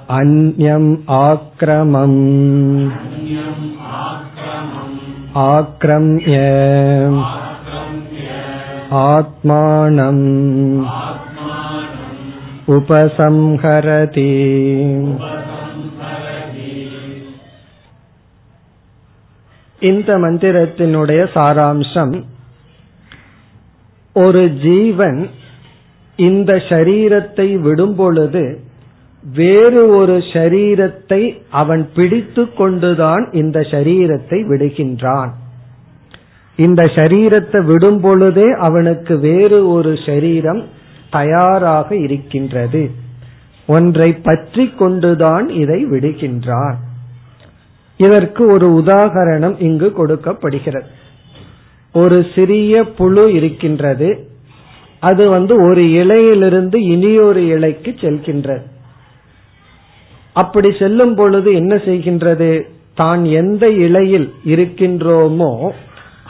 அந்யம் ஆக்கிரமம் ஆக்ரம்ய. ஆத்மானம். உபசம்ஹரதி. இந்த மந்திரத்தினுடைய சாராம்சம் ஒரு ஜீவன் இந்த சரீரத்தை விடும் பொழுது வேறு ஒரு ஷரீரத்தை அவன் பிடித்து கொண்டுதான் இந்த ஷரீரத்தை விடுகின்றான். இந்த ஷரீரத்தை விடும் பொழுதே அவனுக்கு வேறு ஒரு ஷரீரம் தயாராக இருக்கின்றது. ஒன்றை பற்றி கொண்டுதான் இதை விடுகின்றான். இதற்கு ஒரு உதாகரணம் இங்கு கொடுக்கப்படுகிறது. ஒரு சிறிய புழு இருக்கின்றது. அது வந்து ஒரு இலையிலிருந்து இனியொரு இலைக்கு செல்கின்றது. அப்படி செல்லும் பொழுது என்ன செய்கின்றது? தான் எந்த இலையில் இருக்கின்றோமோ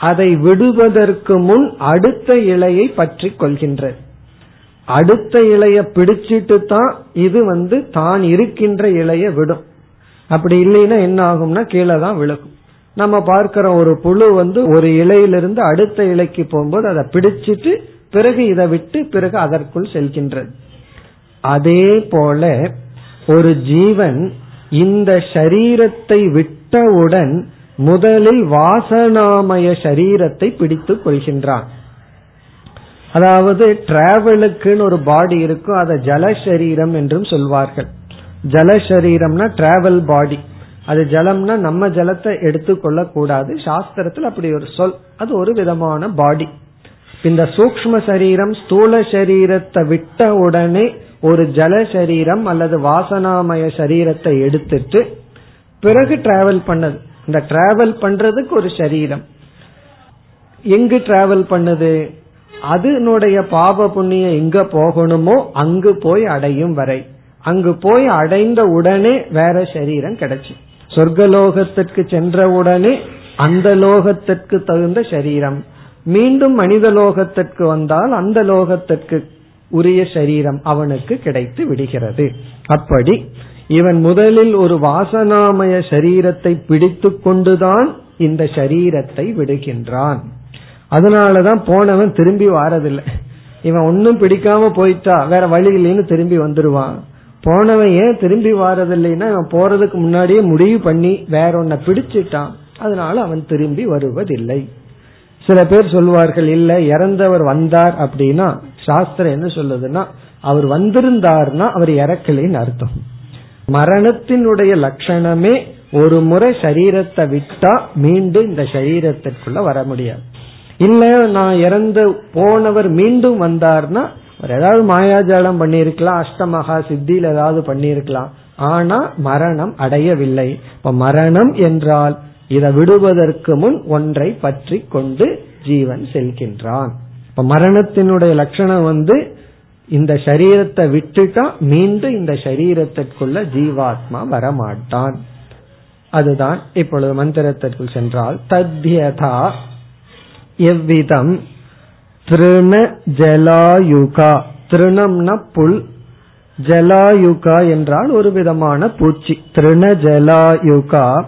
அதை விடுவதற்கு முன் அடுத்த இலையை பற்றி கொள்கின்றது. அடுத்த இலைய பிடிச்சிட்டு தான் இது வந்து தான் இருக்கின்ற இலைய விடும். அப்படி இல்லைன்னா என்ன ஆகும்னா கீழே தான் விழுகும். நம்ம பார்க்கிற ஒரு புழு வந்து ஒரு இலையிலிருந்து அடுத்த இலைக்கு போகும்போது அதை பிடிச்சிட்டு பிறகு இதை விட்டு பிறகு அதற்குள் செல்கின்றது. அதே போல ஒரு ஜீவன் இந்த ஷரீரத்தை விட்டவுடன் முதலில் வாசனாமய சரீரத்தை பிடித்துக் கொள்கின்றான். அதாவது டிராவலுக்குன்னு ஒரு பாடி இருக்கும் அதை ஜலசரீரம் என்றும் சொல்வார்கள். ஜலசரீரம்னா டிராவல் பாடி அது ஜலம்னா நம்ம ஜலத்தை எடுத்துக்கொள்ள கூடாது சாஸ்திரத்தில் அப்படி ஒரு சொல். அது ஒரு விதமான பாடி இந்த சூக்ம சரீரம் ஸ்தூல சரீரத்தை விட்ட உடனே ஒரு ஜல சரீரம் அல்லது வாசனாமய சரீரத்தை எடுத்துட்டு பிறகு டிராவல் பண்ணது. இந்த டிராவல் பண்றதுக்கு ஒரு சரீரம். எங்கு டிராவல் பண்ணுது? அதனுடைய பாப புண்ணியம் எங்க போகணுமோ அங்கு போய் அடையும் வரை. அங்கு போய் அடைந்த உடனே வேற சரீரம் கிடைச்சு. சொர்க்கலோகத்திற்கு சென்ற உடனே அந்த லோகத்திற்கு தகுந்த சரீரம். மீண்டும் மனித லோகத்திற்கு வந்தால் அந்த லோகத்திற்கு உரிய சரீரம் அவனுக்கு கிடைத்து விடுகிறது. அப்படி இவன் முதலில் ஒரு வாசனாமய சரீரத்தை பிடித்து கொண்டுதான் இந்த சரீரத்தை விடுகின்றான். அதனாலதான் போனவன் திரும்பி வாரதில்லை. இவன் ஒன்னும் பிடிக்காம போயிட்டா வேற வழி இல்லைன்னு திரும்பி வந்துருவான். போனவன் ஏன் திரும்பி வாரதில்லைன்னா அவன் போறதுக்கு முன்னாடியே முடிவு பண்ணி வேற ஒன்ன பிடிச்சிட்டான். அதனால அவன் திரும்பி வருவதில்லை. சில பேர் சொல்வார்கள் இல்ல இறந்தவர் வந்தார் அப்படின்னா சாஸ்திரம் என்ன சொல்லுதுன்னா அவர் வந்திருந்தார்னா அவர் இறக்கலின்னு அர்த்தம். மரணத்தினுடைய லட்சணமே ஒரு முறை சரீரத்தை விட்டா மீண்டும் இந்த சரீரத்திற்குள்ள வர முடியாது. இல்ல நான் இறந்து போனவர் மீண்டும் வந்தார்னா அவர் ஏதாவது மாயாஜாலம் பண்ணிருக்கலாம் அஷ்டமகா சித்தியில் ஏதாவது பண்ணிருக்கலாம் ஆனா மரணம் அடையவில்லை. இப்ப மரணம் என்றால் இதை விடுவதற்கு முன் ஒன்றை பற்றி கொண்டு ஜீவன் செல்கின்றான். இப்ப மரணத்தினுடைய லட்சணம் வந்து இந்த சரீரத்தை விட்டுட்டா மீண்டும் இந்த சரீரத்திற்குள்ள ஜீவாத்மா வரமாட்டான். அதுதான் இப்பொழுது மந்திரத்திற்குள் சென்றால் தத்யதா எவ்விதம் திருண ஜலாயுகா. திருணம்னா புல். ஜலாயுகா என்றால் ஒரு விதமான பூச்சி. திருண ஜலாயுகா.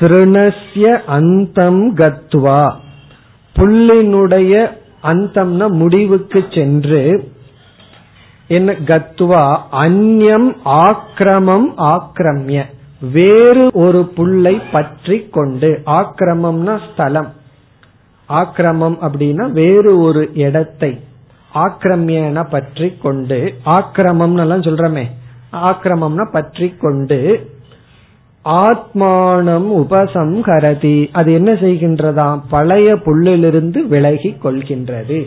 திருணஸ்ய அந்தம் கத்வா. புல்லினுடைய அந்தம்னா முடிவுக்கு சென்று என்ன கத்துவா? அந்யம் ஆக்கிரமம் ஆக்கிரமிய. வேறு ஒரு புல்லை பற்றி கொண்டு. ஆக்கிரமம்னா ஸ்தலம். ஆக்கிரமம் அப்படின்னா வேறு ஒரு இடத்தை. ஆக்கிரமியன பற்றி கொண்டு. ஆக்கிரமம் எல்லாம் சொல்றமே. ஆக்கிரமம்னா பற்றி கொண்டு. ஆத்மானம் உபசம்ஹரதி. அது என்ன செய்கின்றதா? பழைய புல்லிலிருந்து விலகி கொள்கின்றது.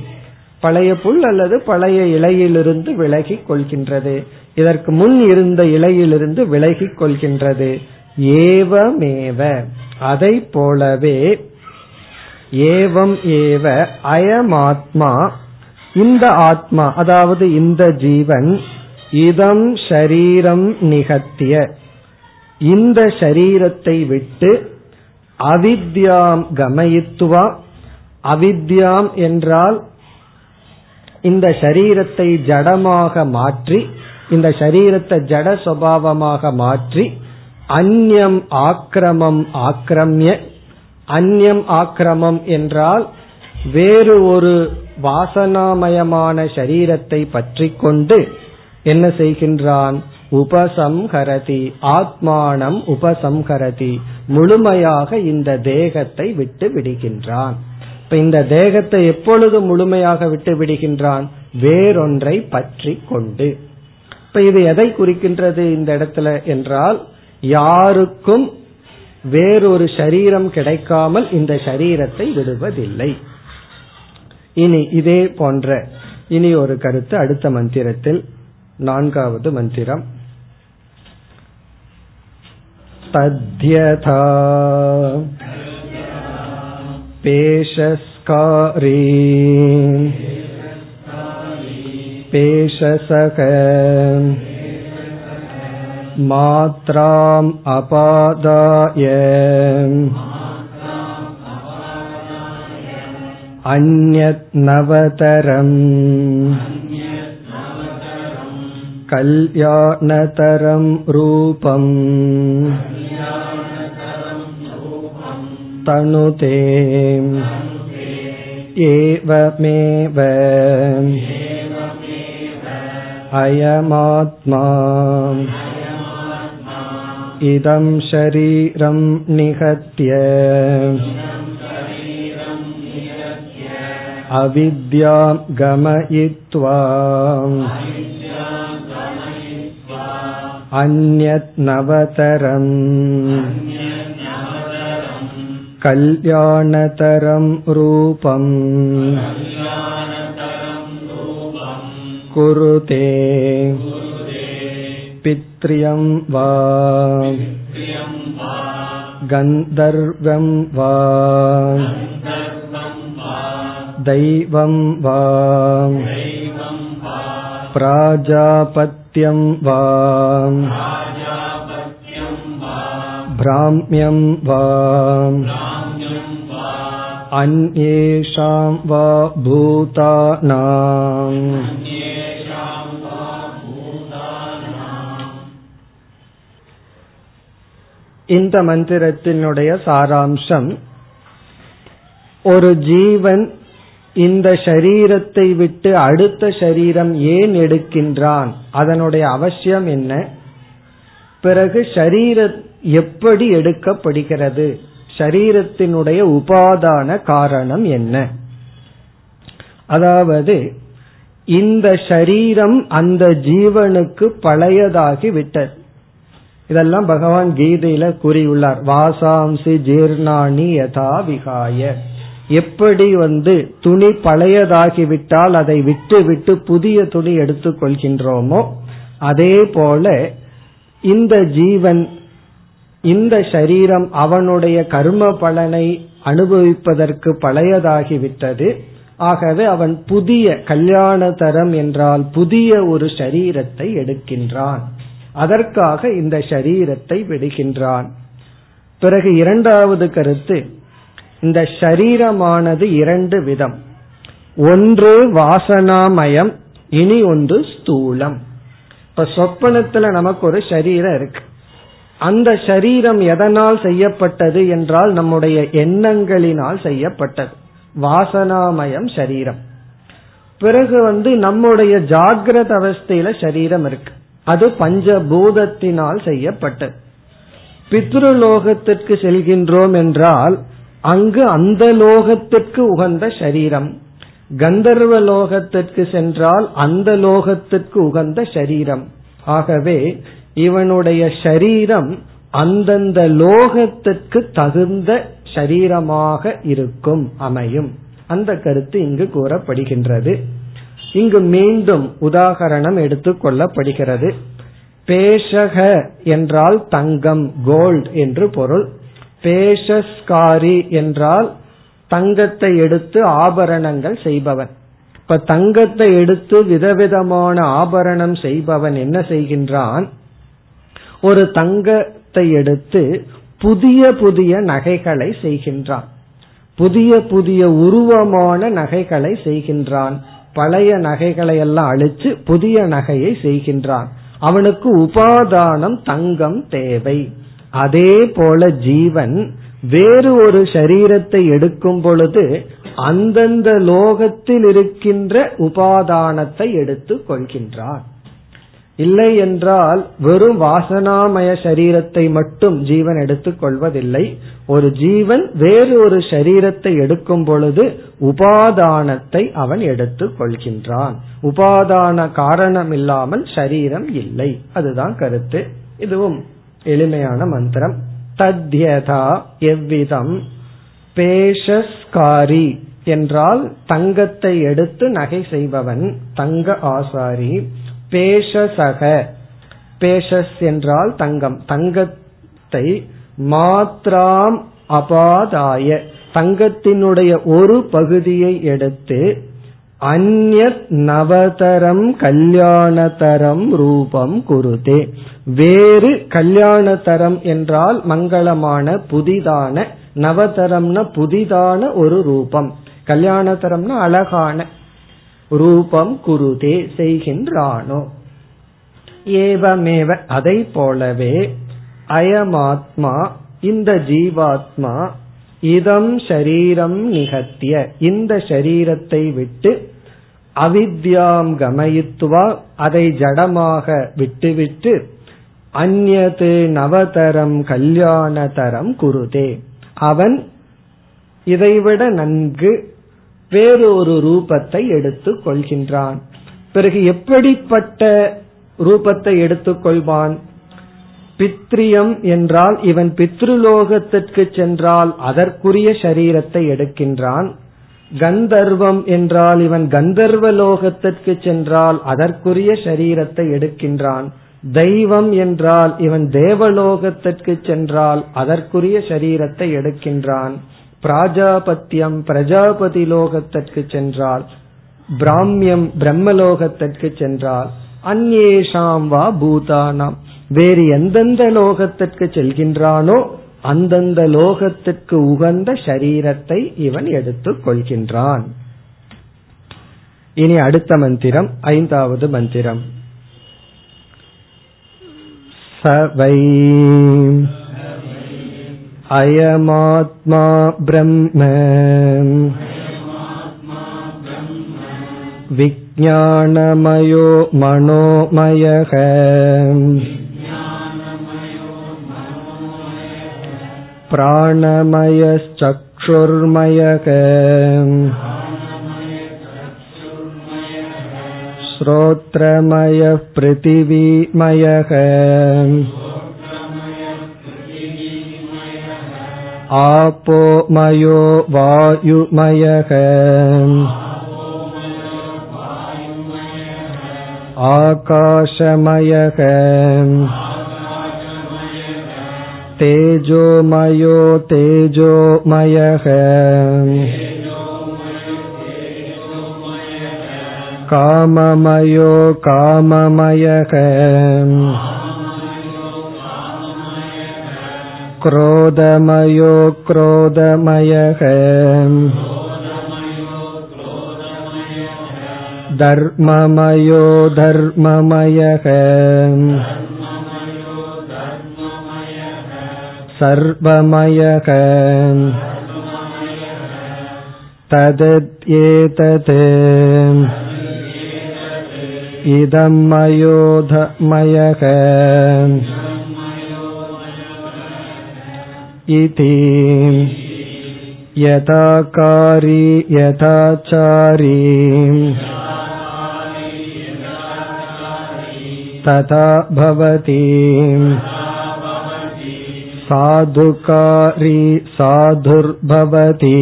பழைய புல் அல்லது பழைய இலையிலிருந்து விலகி கொள்கின்றது. இதற்கு முன் இருந்த இலையிலிருந்து விலகி கொள்கின்றது. ஏவமேவ. அதை போலவே ஏவம் ஏவ அயமாத்மா. இந்த ஆத்மா அதாவது இந்த ஜீவன் இதம் ஷரீரம் நிகத்திய. இந்த சரீரத்தை விட்டு அவித்யாம் கமயித்துவா. அவித்யாம் என்றால் இந்த சரீரத்தை ஜடமாக மாற்றி இந்த சரீரத்தை ஜட சுவாவமாக மாற்றி அந்யம் ஆக்கிரமம் ஆக்கிரமிய. அந்யம் ஆக்கிரமம் என்றால் வேறு ஒரு வாசனாமயமான சரீரத்தை பற்றி கொண்டு என்ன செய்கின்றான்? உபசம்ஹரதி ஆத்மானம் உபசம்ஹரதி முழுமையாக இந்த தேகத்தை விட்டு விடுகின்றான். இப்ப இந்த தேகத்தை எப்பொழுது முழுமையாக விட்டு விடுகின்றான்? வேறொன்றை பற்றி கொண்டு. இப்ப இது எதை குறிக்கின்றது இந்த இடத்துல என்றால் யாருக்கும் வேறொரு சரீரம் கிடைக்காமல் இந்த சரீரத்தை விடுவதில்லை. இனி இதே போன்ற இனி ஒரு கருத்து அடுத்த மந்திரத்தில் நான்காவது மந்திரம். तद्यथा पेशस्कारी पेशसक मात्राम् अपादाय अन्यत् नवतरम् कल्याणतरं रूपम् तनुते एवमेव अयमात्मा इदं शरीरं निहत्य अविद्यां गमयित्वा अन्यत् नवतरम् कल्याणतरं रूपम् कुरुते पित्र्यं वा गन्धर्वं वा दैवं वा प्राजापत्यं वा भ्राम्यं वा अन्येषां वा भूतानाम् இந்த மந்திரத்தினுடைய சாராம்சம் ஒரு ஜீவன் இந்த சரீரத்தை விட்டு அடுத்த சரீரம் ஏன் எடுக்கின்றான்? அதனுடைய அவசியம் என்ன? பிறகு சரீர எப்படி எடுக்கப்படுகிறது? சரீரத்தினுடைய உபாதான காரணம் என்ன? அதாவது இந்த சரீரம் அந்த ஜீவனுக்கு பழையதாகி விட்டது. இதெல்லாம் பகவான் கீதையில கூறியுள்ளார். வாசாம்சி ஜீர்ணாணி யதா விகாய. எப்படி வந்து துணி பழையதாகிவிட்டால் அதை விட்டு விட்டு புதிய துணி எடுத்துக் கொள்கின்றோமோ அதே போல இந்த ஜீவன் இந்த சரீரம் அவனுடைய கர்ம பலனை அனுபவிப்பதற்கு பழையதாகிவிட்டது. ஆகவே அவன் புதிய கல்யாண தரம் என்றால் புதிய ஒரு சரீரத்தை எடுக்கின்றான். அதற்காக இந்த சரீரத்தை விடுகின்றான். பிறகு இரண்டாவது கருத்து இந்த சரீரமானது இரண்டு விதம். ஒன்று வாசனாமயம் இனி ஒன்று ஸ்தூலம். இப்ப சொப்பனத்துல நமக்கு ஒரு சரீரம் இருக்கு. அந்த சரீரம் எதனால் செய்யப்பட்டது என்றால் நம்முடைய எண்ணங்களினால் செய்யப்பட்டது. வாசனாமயம் சரீரம் பிறகு வந்து நம்முடைய ஜாகிரத அவஸ்தையில சரீரம் இருக்கு. அது பஞ்சபூதத்தினால் செய்யப்பட்டது. பித்ருலோகத்திற்கு செல்கின்றோம் என்றால் அங்கு அந்த லோகத்திற்கு உகந்த சரீரம். கந்தர்வ லோகத்திற்கு சென்றால் அந்த லோகத்திற்கு உகந்த சரீரம். ஆகவே இவனுடைய சரீரம் அந்தந்த லோகத்திற்கு தகுந்த சரீரமாக இருக்கும் அமையும். அந்த கருத்து இங்கு கூறப்படுகின்றது. இங்கு மீண்டும் உதாகரணம் எடுத்துக் கொள்ளப்படுகிறது. பேஷக என்றால் தங்கம் கோல்ட் என்று பொருள். பேஷஸ்காரி என்றால் தங்கத்தை எடுத்து ஆபரணங்கள் செய்பவன். இப்ப தங்கத்தை எடுத்து விதவிதமான ஆபரணம் செய்பவன் என்ன செய்கின்றான்? ஒரு தங்கத்தை எடுத்து புதிய புதிய நகைகளை செய்கின்றான். புதிய புதிய உருவமான நகைகளை செய்கின்றான். பழைய நகைகளை எல்லாம் அழிச்சு புதிய நகையை செய்கின்றான். அவனுக்கு உபாதானம் தங்கம் தேவை. அதே போல ஜீவன் வேறு ஒரு சரீரத்தை எடுக்கும் பொழுது அந்தந்த லோகத்தில் இருக்கின்ற உபாதானத்தை எடுத்து கொள்கின்றான் இல்லை என்றால் வெறும் வாசனாமய சரீரத்தை மட்டும் ஜீவன் எடுத்துக் கொள்வதில்லை. ஒரு ஜீவன் வேறு ஒரு சரீரத்தை எடுக்கும் பொழுது உபாதானத்தை அவன் எடுத்துக் கொள்கின்றான். உபாதான காரணம் இல்லாமல் சரீரம் இல்லை. அதுதான் கருத்து. இதுவும் எளிமையான மந்திரம். தத்யதா எவ்விதம் பேஷஸ்காரி என்றால் தங்கத்தை எடுத்து நகை செய்பவன் தங்க ஆசாரி. பேஷசக பேஷஸ் என்றால் தங்கம். தங்கத்தை மாத்ராம் அபாதாய தங்கத்தினுடைய ஒரு பகுதியை எடுத்து அந்நத் நவதரம் கல்யாணதரம் ரூபம் குருதே. வேறு கல்யாணதரம் என்றால் மங்களமான புதிதான நவதரம்னா புதிதான ஒரு ரூபம். கல்யாணதரம்னா அழகான ரூபம் குருதே செய்கின்றானோ. ஏவமேவ அதை போலவே அயமாத்மா இந்த ஜீவாத்மா இதம் ஷரீரம் நிகத்திய இந்த ஷரீரத்தை விட்டு அவித்யாம் கமயித்துவா அதை ஜடமாக விட்டுவிட்டு அந்நது நவதரம் கல்யாணதரம் குருதே. அவன் இதைவிட நன்கு வேறு ஒரு ரூபத்தை எடுத்துக் கொள்கின்றான். பிறகு எப்படிப்பட்ட ரூபத்தை எடுத்துக்கொள்வான் பித்ரியம் என்றால் இவன் பித்ருலோகத்திற்கு சென்றால் அதற்குரிய சரீரத்தை எடுக்கின்றான். கந்தர்வம் என்றால் இவன் கந்தர்வ லோகத்திற்கு சென்றால் அதற்குரிய சரீரத்தை எடுக்கின்றான். தெய்வம் என்றால் இவன் தேவலோகத்திற்கு சென்றால் அதற்குரிய சரீரத்தை எடுக்கின்றான். பிராஜாபத்தியம் பிரஜாபதி லோகத்திற்கு சென்றால் பிராமியம் பிரம்மலோகத்திற்கு சென்றால் அந்நேஷாம் வா பூதானாம். வேறு எந்தெந்த லோகத்திற்கு செல்கின்றானோ அந்தந்த லோகத்திற்கு உகந்த சரீரத்தை இவன் எடுத்துக் கொள்கின்றான் இனி அடுத்த மந்திரம் ஐந்தாவது மந்திரம் சவை अयमात्मा ब्रह्म विज्ञानमयो मनोमयः प्राणमयश्चक्षुर्मयः श्रोत्रमयः पृथिवीमयः आपोमयो वायुमयः आकाशमयः तेजोमयो तेजोमयः काममयो काममयः क्रोधमयो क्रोधमयः धर्ममयो धर्ममयः सर्वमयः तदेतत् इदं मयोधमयः इति यथाकारी यथाचारी तथा भवति சாதுகாரி சாதுர்பவதி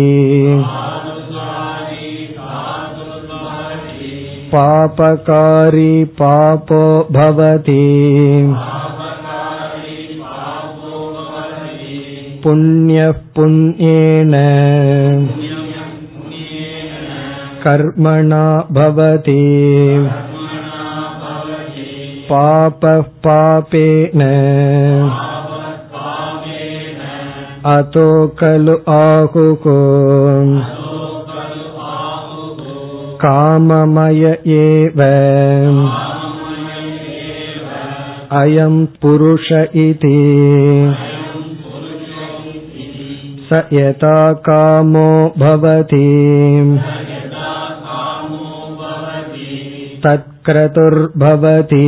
பாபகாரி பாபோ பவதி புண்ணிய புண்ணியேன கர்மணா பவதி பாப பாபேன अतो खलु आहुः काममय एव अयं पुरुष इति स यथा कामो भवति यत्क्रतुर्भवति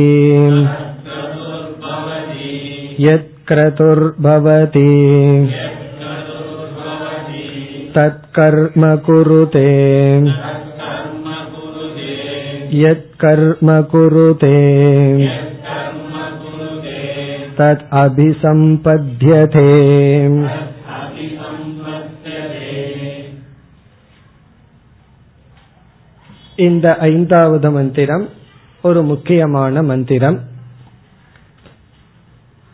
यत्क्रतुर्भवति तत्कर्म कुरुते यत्कर्म कुरुते तत् अभिसम्पद्यते இந்த ஐந்தாவது மந்திரம் ஒரு முக்கியமான மந்திரம்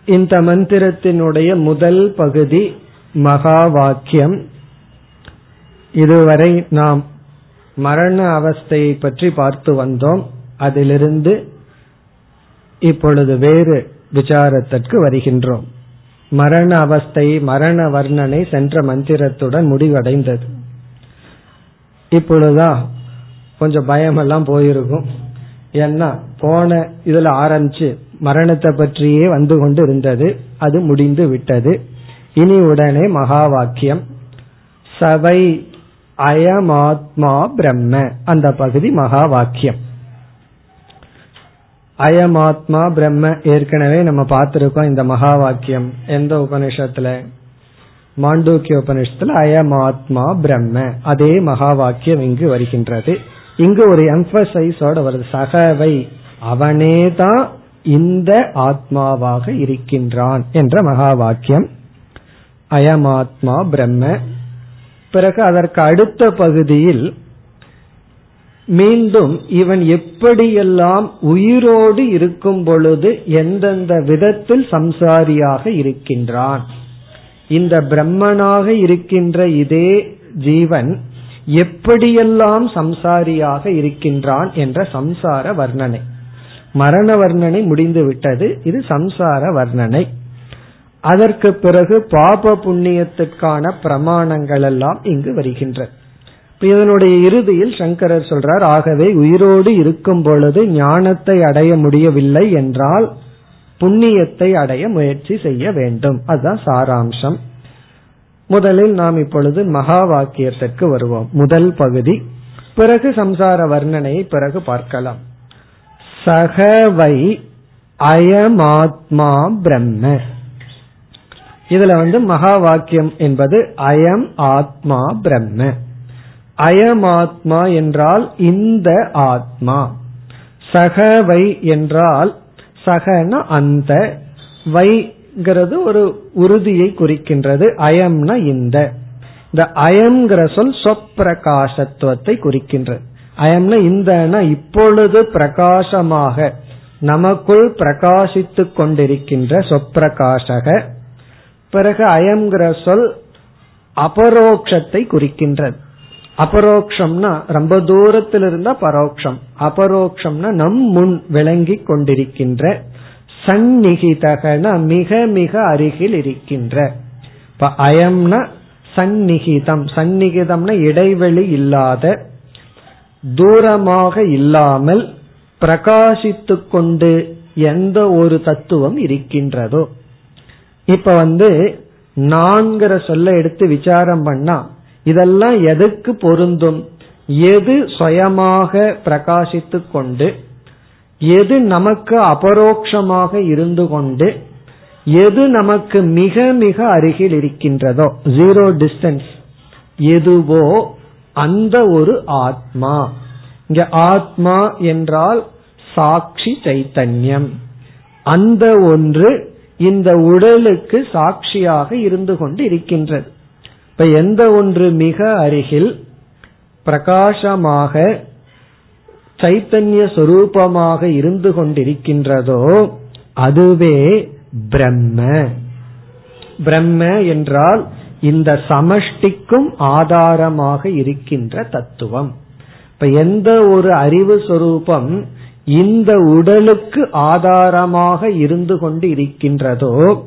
இந்த மந்திரத்தினுடைய முதல் பகுதி மகா வாக்கியம் இதுவரை நாம் மரண அவஸ்தையை பற்றி பார்த்து வந்தோம். அதிலிருந்து இப்பொழுது வேறு விசாரத்திற்கு வருகின்றோம். மரண அவஸ்தை மரண வர்ணனை சென்ற மந்திரத்துடன் முடிவடைந்தது. இப்பொழுதுதான் கொஞ்சம் பயமெல்லாம் போயிருக்கும். ஏன்னா போன இதுல ஆரம்பிச்சு மரணத்தை பற்றியே வந்து கொண்டு இருந்தது அது முடிந்து விட்டது. இனி உடனே மகா வாக்கியம் சவை அயமாத்மா பிரம்ம. அந்த பகுதி மகா வாக்கியம் அயமாத்மா பிரம்ம ஏற்கனவே நம்ம பார்த்திருக்கோம் இந்த மகா வாக்கியம் எந்த உபனிஷத்துல மாண்டூக்கிய உபனிஷத்துல அயமாத்மா பிரம்ம. அதே மகா வாக்கியம் இங்கு வருகின்றது. இங்கு ஒரு எம்பசைஸோட வருது. சகவை. அவனேதான் இந்த ஆத்மாவாக இருக்கின்றான் என்ற மகா வாக்கியம் அயமாத்மா பிரம்ம. பிறகு அதற்கு அடுத்த பகுதியில் மீண்டும் இவன் எப்படியெல்லாம் உயிரோடு இருக்கும் பொழுது எந்தெந்த விதத்தில் சம்சாரியாக இருக்கின்றான். இந்த பிரம்மனாக இருக்கின்ற இதே ஜீவன் எப்படியெல்லாம் சம்சாரியாக இருக்கின்றான் என்ற சம்சார வர்ணனை. மரண வர்ணனை முடிந்து விட்டது. இது சம்சார வர்ணனை. அதற்கு பிறகு பாப புண்ணியத்துக்கான பிரமாணங்கள் எல்லாம் இங்கு வருகின்ற. இதனுடைய இறுதியில் சங்கரர் சொல்றார் ஆகவே உயிரோடு இருக்கும் பொழுது ஞானத்தை அடைய முடியவில்லை என்றால் புண்ணியத்தை அடைய முயற்சி செய்ய வேண்டும். அதுதான் சாராம்சம். முதலில் நாம் இப்பொழுது மகா வாக்கியத்திற்கு வருவோம். முதல் பகுதி. பிறகு சம்சார வர்ணனையை பிறகு பார்க்கலாம். சகவை அயமாத்மா பிரம்ம. இதுல வந்து மகா வாக்கியம் என்பது அயம் ஆத்மா பிரம்ம. அயமாத்மா என்றால் இந்த ஆத்மா. சகவை என்றால் சகன அந்த. வைங்கிறது ஒரு உறுதியை குறிக்கின்றது. அயம்னா இந்த. இந்த அயம்ங்கிற சொல் சொப்பிரகாசத்துவத்தை குறிக்கின்றது. அயம்னா இந்த இப்பொழுது பிரகாசமாக நமக்குள் பிரகாசித்து கொண்டிருக்கின்ற சொப்பிரகாசக பிறகு அயம்ங்கிற சொல் அபரோக்ஷத்தை குறிக்கின்றது. அபரோக்ஷம்னா ரொம்ப தூரத்தில் இருந்தா பரோக்ஷம். அபரோக்ஷம்னா நம் முன் விளங்கி கொண்டிருக்கின்ற சந்நிகிதகன மிக மிக அருகில் இருக்கின்ற. இப்ப அயம்னா சந்நிகிதம். சந்நிகிதம்னா இடைவெளி இல்லாத தூரமாக இல்லாமல் பிரகாசித்துக் கொண்டு எந்த ஒரு தத்துவம் இருக்கின்றதோ. இப்ப வந்து நான்கிற சொல்ல எடுத்து விசாரம் பண்ணா இதெல்லாம் எதுக்கு பொருந்தும்? எது சுயமாக பிரகாசித்துக் கொண்டு எது நமக்கு அபரோக்ஷமாக இருந்து கொண்டு எது நமக்கு மிக மிக அருகில் இருக்கின்றதோ. ஜீரோ டிஸ்டன்ஸ் எதுவோ அந்த ஒரு ஆத்மா. இங்க ஆத்மா என்றால் சாட்சி சைத்தன்யம். அந்த ஒன்று இந்த உடலுக்கு சாட்சியாக இருந்து கொண்டு இருக்கின்றது. இப்ப எந்த ஒன்று மிக அருகில் பிரகாசமாக சைத்தன்ய சொரூபமாக இருந்து கொண்டிருக்கின்றதோ அதுவே பிரம்ம. பிரம்ம என்றால் இந்த சமஷ்டிக்கும் ஆதாரமாக இருக்கின்ற தத்துவம். இப்ப எந்த ஒரு அறிவு சொரூபம் இந்த உடலுக்கு ஆதாரமாக இருந்து கொண்டு இருக்கின்றதோ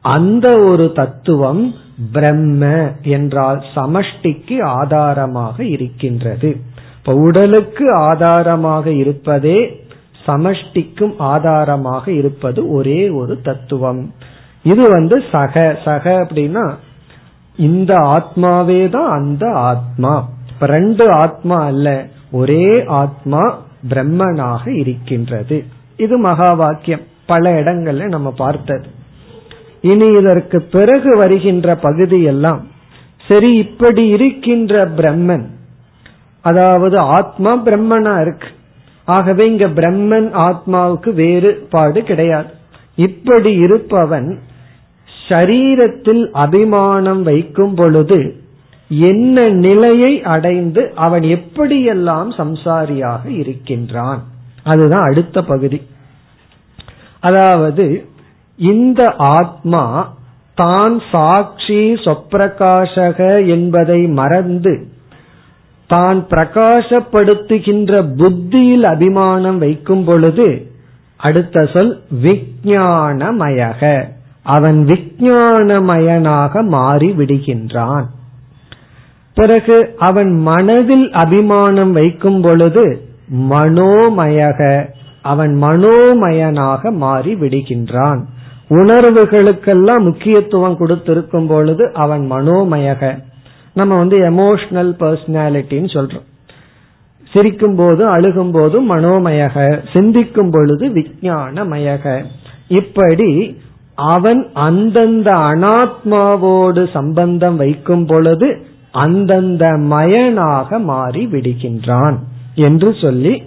அந்த ஒரு தத்துவம் பிரம்ம என்றால் சமஷ்டிக்கு ஆதாரமாக இருக்கின்றது. இப்ப உடலுக்கு ஆதாரமாக இருப்பதே சமஷ்டிக்கும் ஆதாரமாக இருப்பது ஒரே ஒரு தத்துவம். இது வந்து சக சக அப்படின்னா இந்த ஆத்மாவே தான் அந்த ஆத்மா. இப்ப ரெண்டு ஆத்மா அல்ல ஒரே ஆத்மா பிரம்மனாக இருக்கின்றது. இது மகா வாக்கியம். பல இடங்கள்ல நம்ம பார்த்தது. இனி இதற்கு பிறகு வருகின்ற பகுதி எல்லாம் சரி இப்படி இருக்கின்ற பிரம்மன் அதாவது ஆத்மா பிரம்மனா இருக்கு. ஆகவே இங்க பிரம்மன் ஆத்மாவுக்கு வேறுபாடு கிடையாது. இப்படி இருப்பவன் ஷரீரத்தில் அபிமானம் வைக்கும் பொழுது என்ன நிலையை அடைந்து அவன் எப்படியெல்லாம் சம்சாரியாக இருக்கின்றான்? அதுதான் அடுத்த பகுதி. அதாவது இந்த ஆத்மா தான் சாட்சி சொப்பிரகாசக என்பதை மறந்து தான் பிரகாசப்படுத்துகின்ற புத்தியில் அபிமானம் வைக்கும் பொழுது அடுத்த சொல் விஜயானமயக அவன் விஜயானமயனாக மாறி விடுகின்றான் பிறகு அவன் மனதில் அபிமானம் வைக்கும் பொழுது மனோமயக அவன் மனோமயனாக மாறி விடுகின்றான் உணர்வுகளுக்கெல்லாம் முக்கியத்துவம் கொடுத்திருக்கும் பொழுது அவன் மனோமயக. நம்ம வந்து எமோஷனல் பர்சனாலிட்டின்னு சொல்றோம். சிரிக்கும் போது அழுகும் போது மனோமயக சிந்திக்கும் பொழுது விஜயானமயக இப்படி அவன் அந்தந்த அனாத்மாவோடு சம்பந்தம் வைக்கும் பொழுது அந்தந்த மயனாக மாறி விடுகின்றான் என்று சொல்லி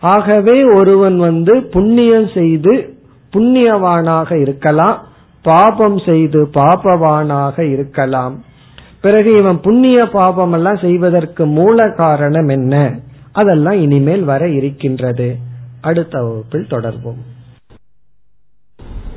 ஆகவே ஒருவன் வந்து புண்ணியம் செய்து புண்ணியவானாக இருக்கலாம் பாபம் செய்து பாபவானாக இருக்கலாம். பிறகு இவன் புண்ணிய பாபம் எல்லாம் செய்வதற்கு மூல காரணம் என்ன? அதெல்லாம் இனிமேல் வர இருக்கின்றது. அடுத்த வகுப்பில் தொடர்போம்